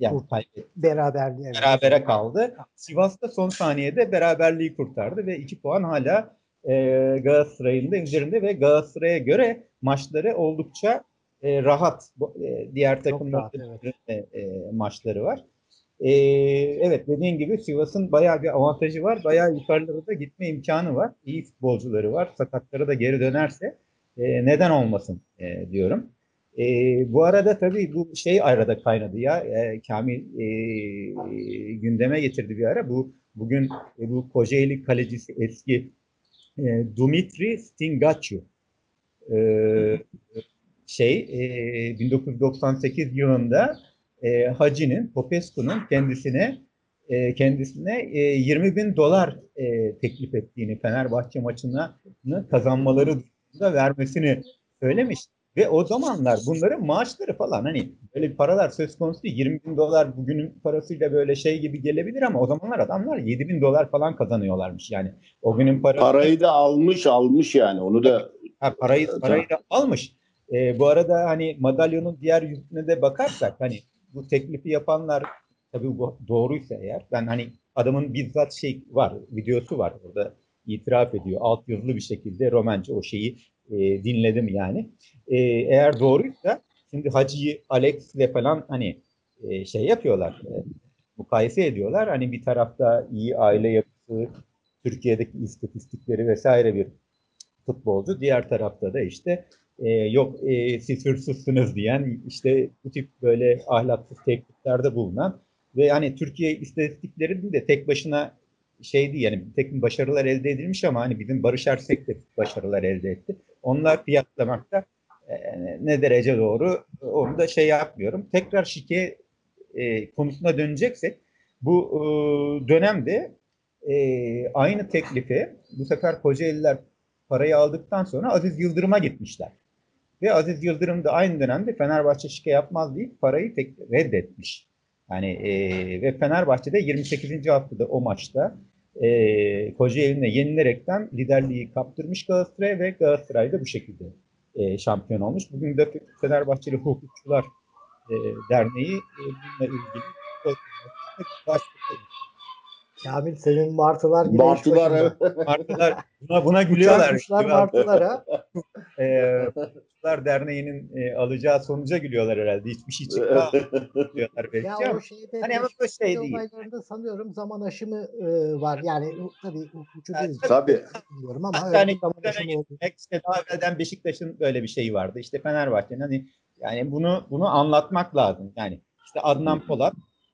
yani kaybetti. Beraberliği. evet. berabere kaldı. Sivas da son saniyede beraberliği kurtardı ve iki puan hala e, Galatasaray'ın da üzerinde ve Galatasaray'a göre maçları oldukça e, rahat. E, diğer takımların evet. e, e, maçları var. E, evet dediğin gibi Sivas'ın bayağı bir avantajı var. Bayağı yukarılara da gitme imkanı var. İyi futbolcuları var. Sakatları da geri dönerse e, neden olmasın e, diyorum. E, bu arada tabii bu şey arada kaynadı ya. E, Kamil e, gündeme getirdi bir ara. Bu bugün e, bu Kocaeli kalecisi eski e, Dumitri Stingaciu. E, şey e, 1998 yılında e, Hacı'nın, Popescu'nun kendisine e, kendisine e, 20 bin dolar e, teklif ettiğini Fenerbahçe maçını kazanmaları durumunda vermesini söylemiş. Ve o zamanlar bunların maaşları falan hani böyle paralar söz konusu değil. 20 bin dolar bugünün parasıyla böyle şey gibi gelebilir ama o zamanlar adamlar 7 bin dolar falan kazanıyorlarmış. Yani o günün parası... Parayı da almış almış yani onu da Ha, parayı parayı da almış. Ee, bu arada hani madalyonun diğer yüzüne de bakarsak hani bu teklifi yapanlar tabii bu doğruysa eğer ben hani adamın bizzat şey var videosu var orada itiraf ediyor alt yazılı bir şekilde Romence o şeyi e, dinledim yani. E, eğer doğruysa şimdi Hacı'yı Alex'le falan hani e, şey yapıyorlar e, mukayese ediyorlar. Hani bir tarafta iyi aile yapısı Türkiye'deki istatistikleri vesaire bir futbolcu. Diğer tarafta da işte e, yok e, siz hırsızsınız diyen işte bu tip böyle ahlaksız tekliflerde bulunan ve hani Türkiye istatistiklerinin de tek başına şeydi yani bir takım başarılar elde edilmiş ama hani bizim Barış Ersek de başarılar elde etti. Onlar fiyatlamakta e, ne derece doğru onu da şey yapmıyorum. Tekrar şike e, konusuna döneceksek bu e, dönemde aynı teklifi bu sefer Kocaeliler parayı aldıktan sonra Aziz Yıldırım'a gitmişler. Ve Aziz Yıldırım da aynı dönemde Fenerbahçe şike yapmaz deyip parayı tek reddetmiş. Yani e, ve Fenerbahçe'de 28. haftada o maçta e, Kocaeli'ne yenilerekten liderliği kaptırmış Galatasaray ve Galatasaray da bu şekilde e, şampiyon olmuş. Bugün de Fenerbahçeli Hukukçular e, Derneği e, bununla ilgili başlıklı Kamil senin martılar iş Martılar. Martılar buna, buna gülüyorlar. Uçakmışlar martılara. Ee, Martılar Derneği'nin e, alacağı sonuca gülüyorlar herhalde. Hiçbir şey çıkmaz diyorlar belki Ya ama. o şeyde Hani ama bu Beşiktaş şey değil. olaylarında sanıyorum zaman aşımı e, var. Yani tabii Yani değil. tabii. Bilmiyorum ama Hatta hani bir zaman aşımı oldu. işte daha evvelden Beşiktaş'ın böyle bir şeyi vardı. İşte Fenerbahçe'nin hani yani bunu bunu anlatmak lazım. Yani işte Adnan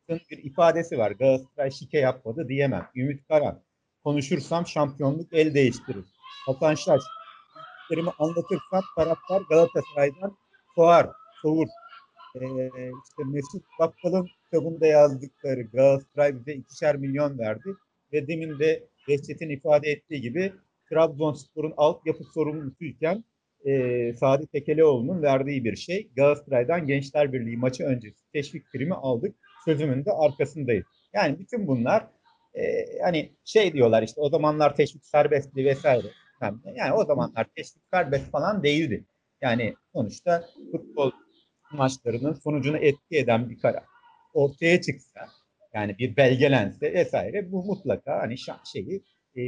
Polat'ın bir ifadesi var. Galatasaray şike yapmadı diyemem. Ümit Karan konuşursam şampiyonluk el değiştirir. Hasan Şaş anlatırsam taraftar Galatasaray'dan soğar, soğur. Ee, işte Mesut Bakkal'ın kitabında yazdıkları Galatasaray bize ikişer milyon verdi ve demin de Behçet'in ifade ettiği gibi Trabzonspor'un altyapı sorumlusuyken e, Sadi Tekelioğlu'nun verdiği bir şey. Galatasaray'dan Gençler Birliği maçı öncesi teşvik primi aldık. Sözümün de arkasındayız. Yani bütün bunlar e, hani şey diyorlar işte o zamanlar teşvik serbestti vesaire. Yani o zamanlar teşvik serbest falan değildi. Yani sonuçta futbol maçlarının sonucunu etki eden bir karar ortaya çıksa yani bir belgelense vesaire bu mutlaka hani şeyi e,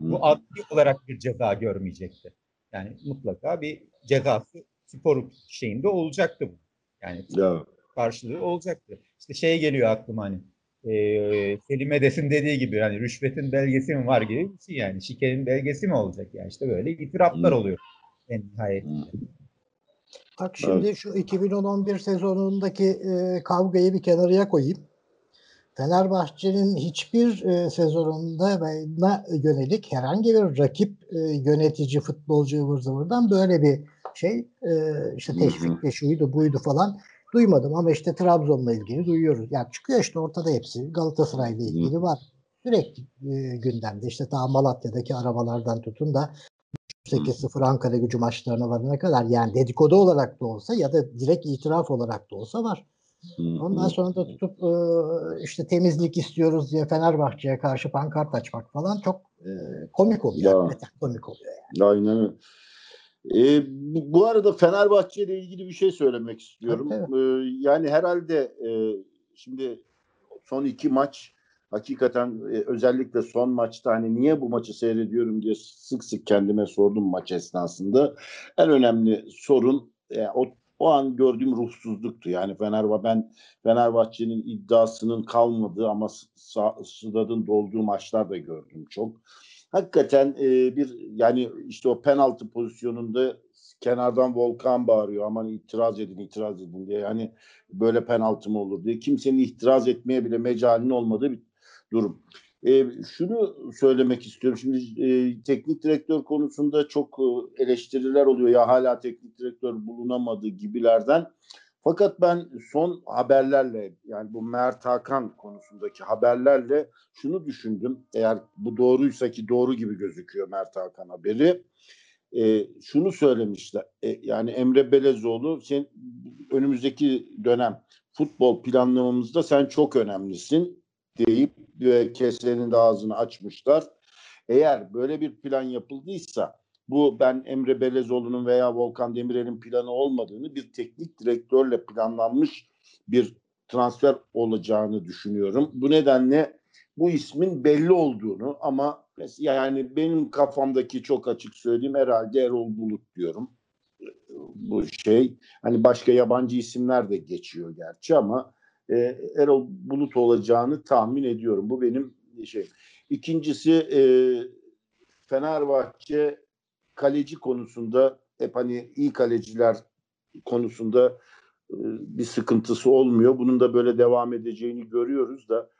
bu adli olarak bir ceza görmeyecekti. Yani mutlaka bir cezası spor şeyinde olacaktı bu. Yani Ya. Karşılığı olacaktı. İşte şey geliyor aklıma hani e, Selim Edes'in dediği gibi hani rüşvetin belgesi mi var gibi bir şey yani. Şikenin belgesi mi olacak yani işte böyle itiraflar oluyor en nihayetinde. Bak şimdi şu 2010-11 sezonundaki e, kavgayı bir kenarıya koyayım. Fenerbahçe'nin hiçbir e, sezonunda ve yönelik herhangi bir rakip e, yönetici, futbolcu ıvır zıvırdan böyle bir şey e, işte teşvik de şuydu buydu falan duymadım ama işte Trabzon'la ilgili duyuyoruz. Yani çıkıyor işte ortada hepsi. Galatasaray'la ilgili var. Sürekli e, gündemde işte daha Malatya'daki arabalardan tutun da 8-0 Ankara gücü maçlarına varana kadar yani dedikodu olarak da olsa ya da direkt itiraf olarak da olsa var. Ondan sonra da tutup e, işte temizlik istiyoruz diye Fenerbahçe'ye karşı pankart açmak falan çok e, komik oluyor. Ya. Hakikaten komik oluyor. Yani. Aynen öyle. Ee, bu, arada Fenerbahçe ile ilgili bir şey söylemek istiyorum. Ee, yani herhalde e, şimdi son iki maç hakikaten e, özellikle son maçta hani niye bu maçı seyrediyorum diye sık sık kendime sordum maç esnasında. En önemli sorun e, o o an gördüğüm ruhsuzluktu. Yani Fenerbahçe ben Fenerbahçe'nin iddiasının kalmadığı ama stadın dolduğu maçlar da gördüm çok. Hakikaten e, bir yani işte o penaltı pozisyonunda kenardan Volkan bağırıyor aman itiraz edin itiraz edin diye yani böyle penaltı mı olur diye kimsenin itiraz etmeye bile mecalinin olmadığı bir durum. E, şunu söylemek istiyorum. Şimdi e, teknik direktör konusunda çok e, eleştiriler oluyor. Ya hala teknik direktör bulunamadı gibilerden. Fakat ben son haberlerle yani bu Mert Hakan konusundaki haberlerle şunu düşündüm. Eğer bu doğruysa ki doğru gibi gözüküyor Mert Hakan haberi. E, şunu söylemişler. E, yani Emre Belezoğlu sen önümüzdeki dönem futbol planlamamızda sen çok önemlisin deyip ve kesenin de ağzını açmışlar. Eğer böyle bir plan yapıldıysa bu ben Emre Belezoğlu'nun veya Volkan Demirel'in planı olmadığını bir teknik direktörle planlanmış bir transfer olacağını düşünüyorum. Bu nedenle bu ismin belli olduğunu ama yani benim kafamdaki çok açık söyleyeyim herhalde Erol Bulut diyorum. Bu şey hani başka yabancı isimler de geçiyor gerçi ama e, Erol Bulut olacağını tahmin ediyorum. Bu benim şey. İkincisi e, Fenerbahçe kaleci konusunda hep hani iyi kaleciler konusunda e, bir sıkıntısı olmuyor. Bunun da böyle devam edeceğini görüyoruz da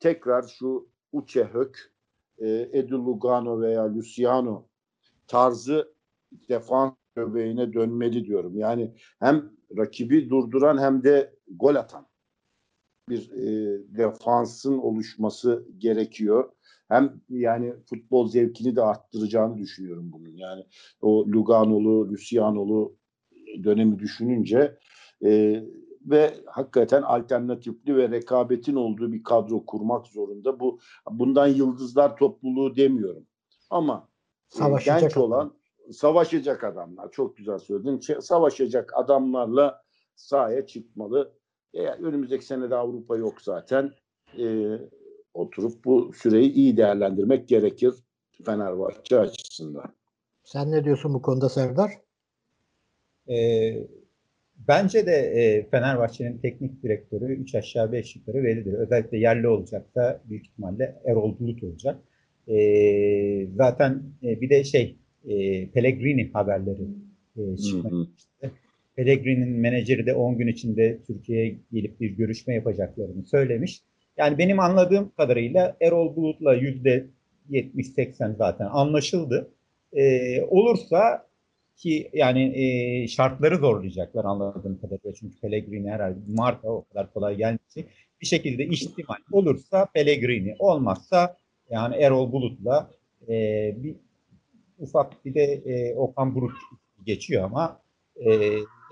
tekrar şu Uche Hök, e, Edu Lugano veya Luciano tarzı defans göbeğine dönmeli diyorum. Yani hem rakibi durduran hem de gol atan bir e, defansın oluşması gerekiyor. Hem yani futbol zevkini de arttıracağını düşünüyorum bunun. Yani o Luganolu, Luciano'lu dönemi düşününce e, ve hakikaten alternatifli ve rekabetin olduğu bir kadro kurmak zorunda. Bu bundan yıldızlar topluluğu demiyorum. Ama Savaşacak genç adam. olan savaşacak adamlar. Çok güzel söyledin. Savaşacak adamlarla sahaya çıkmalı. Eğer önümüzdeki sene de Avrupa yok zaten. E, oturup bu süreyi iyi değerlendirmek gerekir Fenerbahçe açısından. Sen ne diyorsun bu konuda Serdar? E, bence de e, Fenerbahçe'nin teknik direktörü 3 aşağı 5 yukarı bellidir. Özellikle yerli olacak da büyük ihtimalle Erol Bulut olacak. E, zaten e, bir de şey e, Pellegrini haberleri e, çıkmıştı. Pellegrini'nin menajeri de 10 gün içinde Türkiye'ye gelip bir görüşme yapacaklarını söylemiş. Yani benim anladığım kadarıyla Erol Bulut'la yüzde 70-80 zaten anlaşıldı. Ee, olursa ki yani e, şartları zorlayacaklar anladığım kadarıyla. Çünkü Pellegrini herhalde marka o kadar kolay gelmeyecek. Bir şekilde ihtimal olursa Pellegrini olmazsa yani Erol Bulut'la e, bir ufak bir de e, Okan Buruk geçiyor ama e,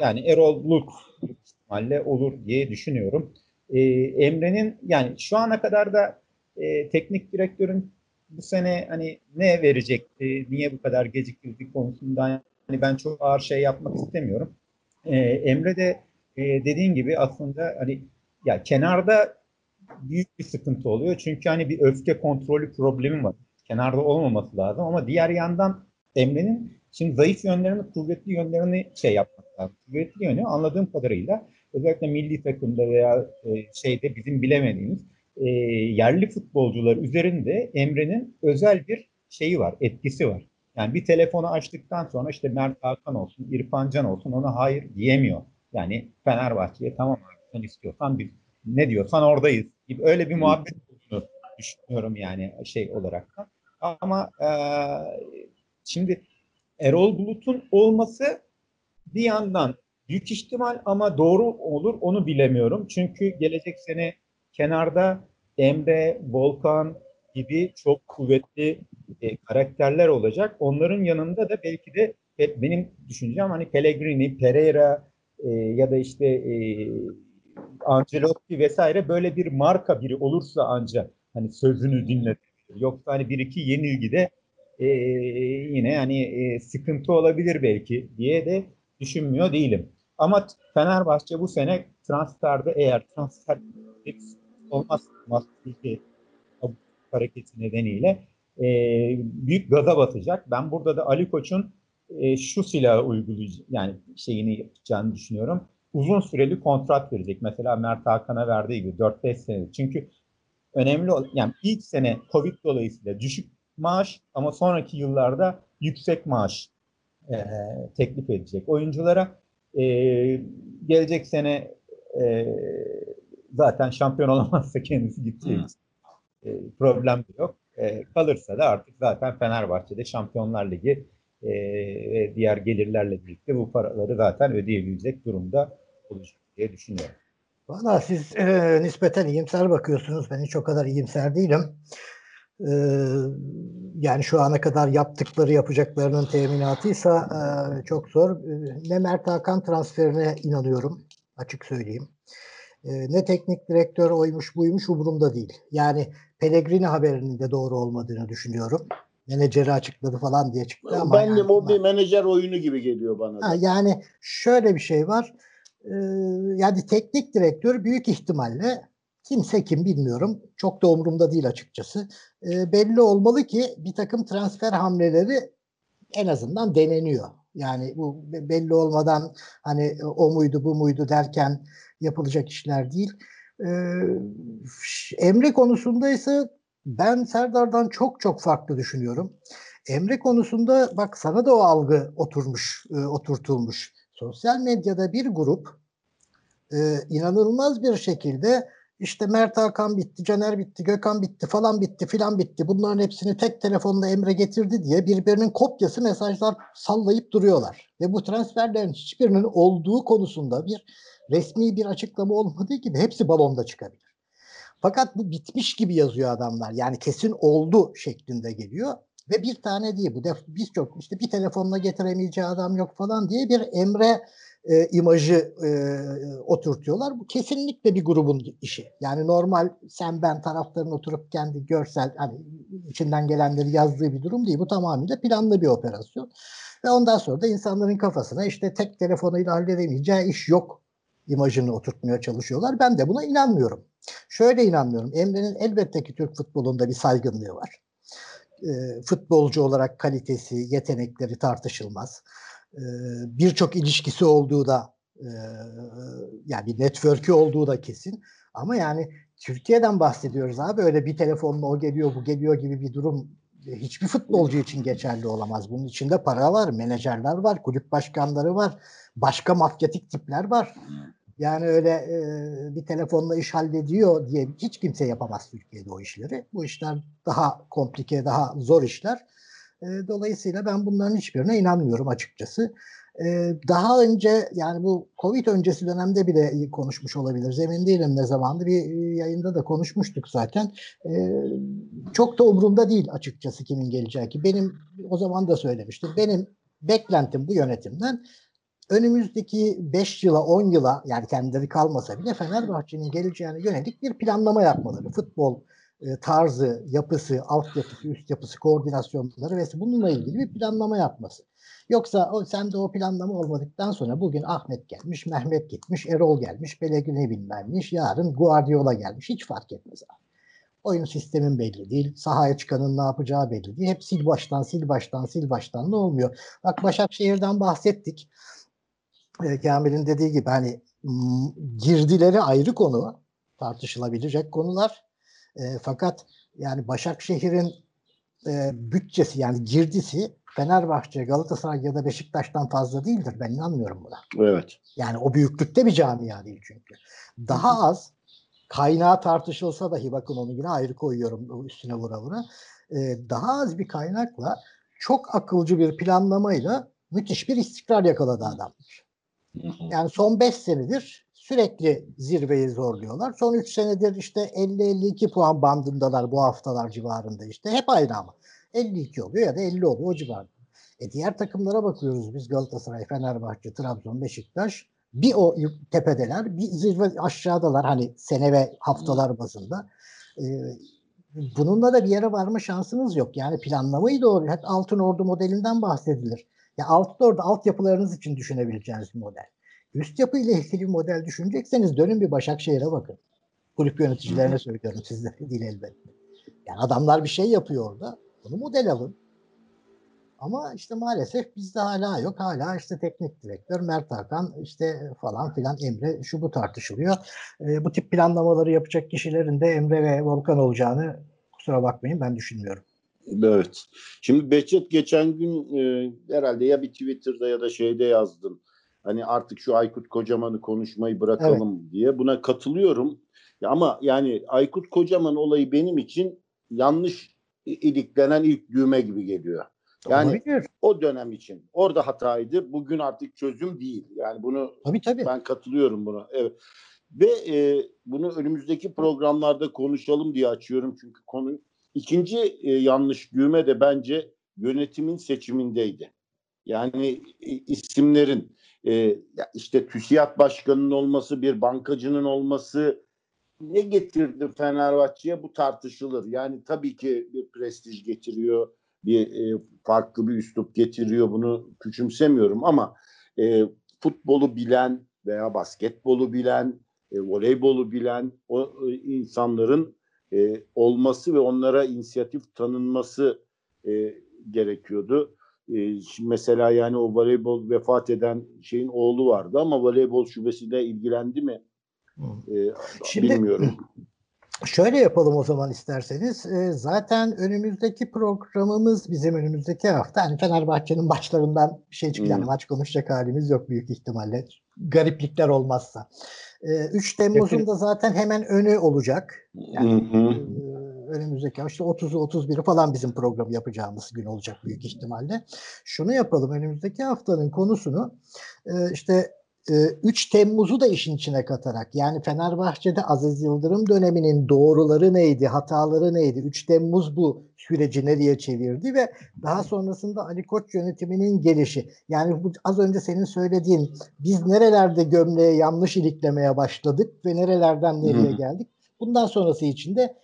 yani Erol Bulut ihtimalle olur diye düşünüyorum. E, Emre'nin yani şu ana kadar da e, teknik direktörün bu sene hani ne verecekti, niye bu kadar geciktirdi konusunda hani ben çok ağır şey yapmak istemiyorum. E, Emre de e, dediğin gibi aslında hani ya kenarda büyük bir sıkıntı oluyor. Çünkü hani bir öfke kontrolü problemi var. Kenarda olmaması lazım ama diğer yandan Emre'nin şimdi zayıf yönlerini, kuvvetli yönlerini şey yapmak lazım. Kuvvetli yönü anladığım kadarıyla özellikle milli takımda veya e, şeyde bizim bilemediğimiz e, yerli futbolcular üzerinde Emre'nin özel bir şeyi var, etkisi var. Yani bir telefonu açtıktan sonra işte Mert Hakan olsun, İrfan Can olsun ona hayır diyemiyor. Yani Fenerbahçe'ye tamam abi sen istiyorsan biz ne diyorsan oradayız gibi öyle bir muhabbet olduğunu düşünüyorum yani şey olarak da. Ama e, şimdi Erol Bulut'un olması bir yandan büyük ihtimal ama doğru olur onu bilemiyorum. Çünkü gelecek sene kenarda Emre, Volkan gibi çok kuvvetli e, karakterler olacak. Onların yanında da belki de benim düşüncem hani Pellegrini, Pereira e, ya da işte e, Ancelotti vesaire böyle bir marka biri olursa ancak hani sözünü dinletebilir. Yoksa hani bir iki yenilgide e, yine hani e, sıkıntı olabilir belki diye de düşünmüyor değilim. Ama Fenerbahçe bu sene transferde eğer transfer olmaz Master'daki hareketi nedeniyle e, büyük gaza batacak. Ben burada da Ali Koç'un e, şu silahı uygulayacak yani şeyini yapacağını düşünüyorum. Uzun süreli kontrat verecek. Mesela Mert Hakan'a verdiği gibi 4-5 senelik. Çünkü önemli yani ilk sene Covid dolayısıyla düşük maaş ama sonraki yıllarda yüksek maaş e, teklif edecek oyunculara. E, gelecek sene e, zaten şampiyon olamazsa kendisi gideceği için e, problem yok. E, kalırsa da artık zaten Fenerbahçe'de Şampiyonlar Ligi e, ve diğer gelirlerle birlikte bu paraları zaten ödeyebilecek durumda olacak diye düşünüyorum. Valla siz e, nispeten iyimser bakıyorsunuz. Ben hiç o kadar iyimser değilim. E, yani şu ana kadar yaptıkları yapacaklarının teminatıysa e, çok zor. E, ne Mert Hakan transferine inanıyorum. Açık söyleyeyim. E, ne teknik direktör oymuş buymuş umurumda değil. Yani Pellegrini haberinin de doğru olmadığını düşünüyorum. Menajeri açıkladı falan diye çıktı ama. Ben yani, de o bir menajer oyunu gibi geliyor bana. Da. Ha, yani şöyle bir şey var. Ee, yani teknik direktör büyük ihtimalle kimse kim bilmiyorum. Çok da umurumda değil açıkçası. Ee, belli olmalı ki bir takım transfer hamleleri en azından deneniyor. Yani bu belli olmadan hani o muydu bu muydu derken yapılacak işler değil. Ee, Emre konusunda ise ben Serdar'dan çok çok farklı düşünüyorum. Emre konusunda bak sana da o algı oturmuş, e, oturtulmuş. Sosyal medyada bir grup e, inanılmaz bir şekilde işte Mert Hakan bitti, Caner bitti, Gökhan bitti falan bitti filan bitti. Bunların hepsini tek telefonla Emre getirdi diye birbirinin kopyası mesajlar sallayıp duruyorlar. Ve bu transferlerin hiçbirinin olduğu konusunda bir resmi bir açıklama olmadığı gibi hepsi balonda çıkabilir. Fakat bu bitmiş gibi yazıyor adamlar. Yani kesin oldu şeklinde geliyor. Ve bir tane değil bu. Biz çok işte bir telefonla getiremeyeceği adam yok falan diye bir Emre e, imajı e, oturtuyorlar. Bu kesinlikle bir grubun işi. Yani normal sen ben taraftarın oturup kendi görsel hani içinden gelenleri yazdığı bir durum değil. Bu tamamıyla planlı bir operasyon. Ve ondan sonra da insanların kafasına işte tek telefonuyla halledemeyeceği iş yok imajını oturtmaya çalışıyorlar. Ben de buna inanmıyorum. Şöyle inanmıyorum. Emre'nin elbette ki Türk futbolunda bir saygınlığı var. E, futbolcu olarak kalitesi, yetenekleri tartışılmaz. E, Birçok ilişkisi olduğu da e, yani bir network'ü olduğu da kesin. Ama yani Türkiye'den bahsediyoruz abi. Öyle bir telefonla o geliyor bu geliyor gibi bir durum hiçbir futbolcu için geçerli olamaz. Bunun içinde para var, menajerler var, kulüp başkanları var, başka mafyatik tipler var. Yani öyle e, bir telefonla iş hallediyor diye hiç kimse yapamaz Türkiye'de o işleri. Bu işler daha komplike, daha zor işler. E, dolayısıyla ben bunların hiçbirine inanmıyorum açıkçası. E, daha önce yani bu Covid öncesi dönemde bile konuşmuş olabilir. Zemin değilim ne zamandı bir yayında da konuşmuştuk zaten. E, çok da umurumda değil açıkçası kimin geleceği ki. Benim o zaman da söylemiştim. Benim beklentim bu yönetimden önümüzdeki 5 yıla 10 yıla yani kendileri kalmasa bile Fenerbahçe'nin geleceğine yönelik bir planlama yapmaları. Futbol e, tarzı, yapısı, altyapısı, üst yapısı, koordinasyonları ve bununla ilgili bir planlama yapması. Yoksa o, sen de o planlama olmadıktan sonra bugün Ahmet gelmiş, Mehmet gitmiş, Erol gelmiş, Pellegrini bilmemmiş, yarın Guardiola gelmiş. Hiç fark etmez abi. Oyun sistemin belli değil. Sahaya çıkanın ne yapacağı belli değil. Hep sil baştan, sil baştan, sil baştan ne olmuyor? Bak Başakşehir'den bahsettik e, Kamil'in dediği gibi hani girdileri ayrı konu tartışılabilecek konular. E, fakat yani Başakşehir'in e, bütçesi yani girdisi Fenerbahçe, Galatasaray ya da Beşiktaş'tan fazla değildir. Ben inanmıyorum buna. Evet. Yani o büyüklükte bir camia değil çünkü. Daha az kaynağı tartışılsa dahi bakın onu yine ayrı koyuyorum üstüne vura vura. Ee, daha az bir kaynakla çok akılcı bir planlamayla müthiş bir istikrar yakaladı adamlar. Yani son 5 senedir sürekli zirveyi zorluyorlar. Son 3 senedir işte 50-52 puan bandındalar bu haftalar civarında işte. Hep aynı ama. 52 oluyor ya da 50 oluyor o civarda. E diğer takımlara bakıyoruz biz Galatasaray, Fenerbahçe, Trabzon, Beşiktaş. Bir o tepedeler, bir zirve aşağıdalar hani sene ve haftalar bazında. Ee, bununla da bir yere varma şansınız yok. Yani planlamayı doğru. Hep Altın Ordu modelinden bahsedilir. Ya Altın Ordu altyapılarınız için düşünebileceğiniz model. Üst yapı ile ilgili model düşünecekseniz dönün bir Başakşehir'e bakın. Kulüp yöneticilerine söylüyorum sizlere değil elbette. Yani adamlar bir şey yapıyor orada. Bunu model alın. Ama işte maalesef bizde hala yok. Hala işte teknik direktör Mert Hakan işte falan filan Emre şu bu tartışılıyor. Ee, bu tip planlamaları yapacak kişilerin de Emre ve Volkan olacağını kusura bakmayın ben düşünmüyorum. Evet. Şimdi Behçet geçen gün e, herhalde ya bir Twitter'da ya da şeyde yazdın. Hani artık şu Aykut Kocaman'ı konuşmayı bırakalım diye. Buna katılıyorum. Ya ama yani Aykut Kocaman olayı benim için yanlış iliklenen ilk düğme gibi geliyor. Yani Olabilir. o dönem için orada hataydı. Bugün artık çözüm değil. Yani bunu Tabii tabii. ben katılıyorum buna. Evet. Ve e, bunu önümüzdeki programlarda konuşalım diye açıyorum çünkü konu ikinci e, yanlış düğme de bence yönetimin seçimindeydi. Yani e, isimlerin e, işte TÜSİAD başkanının olması, bir bankacının olması ne getirdi Fenerbahçe'ye bu tartışılır. Yani tabii ki bir prestij getiriyor, bir e, farklı bir üslup getiriyor. Bunu küçümsemiyorum ama e, futbolu bilen veya basketbolu bilen, e, voleybolu bilen o e, insanların e, olması ve onlara inisiyatif tanınması e, gerekiyordu. E, şimdi mesela yani o voleybol vefat eden şeyin oğlu vardı ama voleybol şubesiyle ilgilendi mi? Hı. E, Şimdi- bilmiyorum. Şöyle yapalım o zaman isterseniz. Ee, zaten önümüzdeki programımız bizim önümüzdeki hafta. Hani Fenerbahçe'nin maçlarından bir şey çıkacak. Hmm. Yani maç konuşacak halimiz yok büyük ihtimalle. Gariplikler olmazsa. Ee, 3 Temmuz'un da zaten hemen önü olacak. Yani. Ee, önümüzdeki işte 30'u 31'i falan bizim programı yapacağımız gün olacak büyük ihtimalle. Şunu yapalım önümüzdeki haftanın konusunu e, işte e, 3 Temmuz'u da işin içine katarak yani Fenerbahçe'de Aziz Yıldırım döneminin doğruları neydi, hataları neydi? 3 Temmuz bu süreci nereye çevirdi ve daha sonrasında Ali Koç yönetiminin gelişi. Yani bu az önce senin söylediğin biz nerelerde gömleğe yanlış iliklemeye başladık ve nerelerden nereye geldik? Bundan sonrası için de e,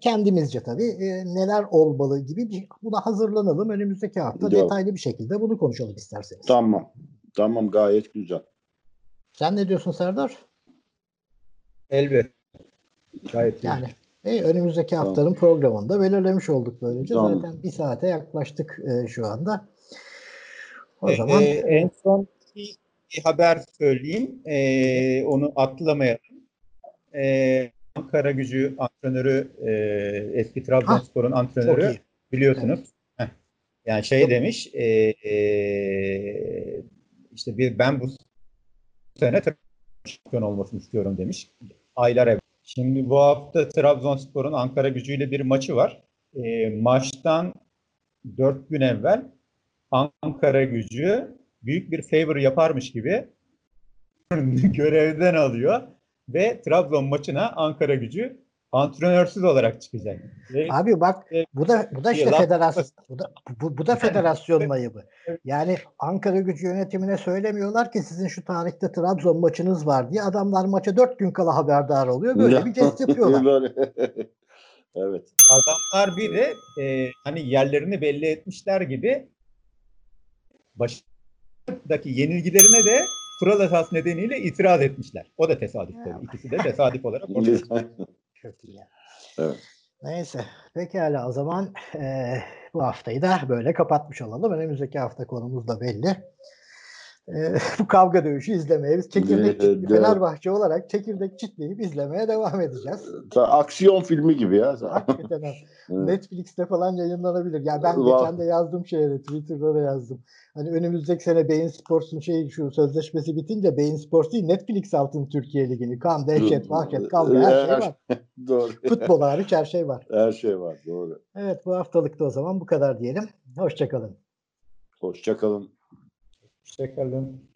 kendimizce tabii e, neler olmalı gibi bir buna hazırlanalım. Önümüzdeki hafta Yok. detaylı bir şekilde bunu konuşalım isterseniz. Tamam. Tamam gayet güzel. Sen ne diyorsun Serdar? Elbet. Gayet. Yani e, önümüzdeki Tamam. haftanın programını da belirlemiş olduk böylece. Tamam. Zaten bir saate yaklaştık e, şu anda. O Ee, zaman en son bir, haber söyleyeyim. Ee, onu atlamayalım. Ee, Ankara gücü antrenörü, e, eski Trabzonspor'un antrenörü biliyorsunuz. Heh. Yani şey Çok- demiş, e, e, işte bir ben bu sene şampiyon olmasını istiyorum demiş. Aylar evvel. Şimdi bu hafta Trabzonspor'un Ankara gücüyle bir maçı var. E, maçtan dört gün evvel Ankara gücü büyük bir favor yaparmış gibi görevden alıyor ve Trabzon maçına Ankara gücü antrenörsüz olarak çıkacak. Ve Abi bak e, bu da bu da işte federasyon bu da bu, bu da federasyonun ayıbı. Yani Ankara Gücü yönetimine söylemiyorlar ki sizin şu tarihte Trabzon maçınız var diye adamlar maça dört gün kala haberdar oluyor. Böyle bir jest yapıyorlar. Böyle. evet. adamlar bir de e, hani yerlerini belli etmişler gibi baştaki yenilgilerine de kural esas nedeniyle itiraz etmişler. O da tesadüf tabii. İkisi de tesadüf olarak ortaya iyi. ya. Evet. Neyse. Pekala o zaman eee, bu haftayı da böyle kapatmış olalım. Önümüzdeki hafta konumuz da belli. Bu kavga dövüşü izlemeye biz çekirdek çitli. Fenerbahçe olarak çekirdek çitleyip izlemeye devam edeceğiz. Ta- Aksiyon filmi gibi ya. Hakikaten. Netflix'te falan yayınlanabilir. Ya ben Var. geçen de yazdım şeye Twitter'da da yazdım. Hani önümüzdeki sene Bein Sports'un şey şu sözleşmesi bitince Bein Sports değil Netflix altın Türkiye Ligi'ni. Kan, dehşet, vahşet, kavga her şey var. Doğru. Futbol hariç her şey var. Her şey var. Doğru. Evet bu haftalık da o zaman bu kadar diyelim. Hoşçakalın. Hoşçakalın. Hoşçakalın.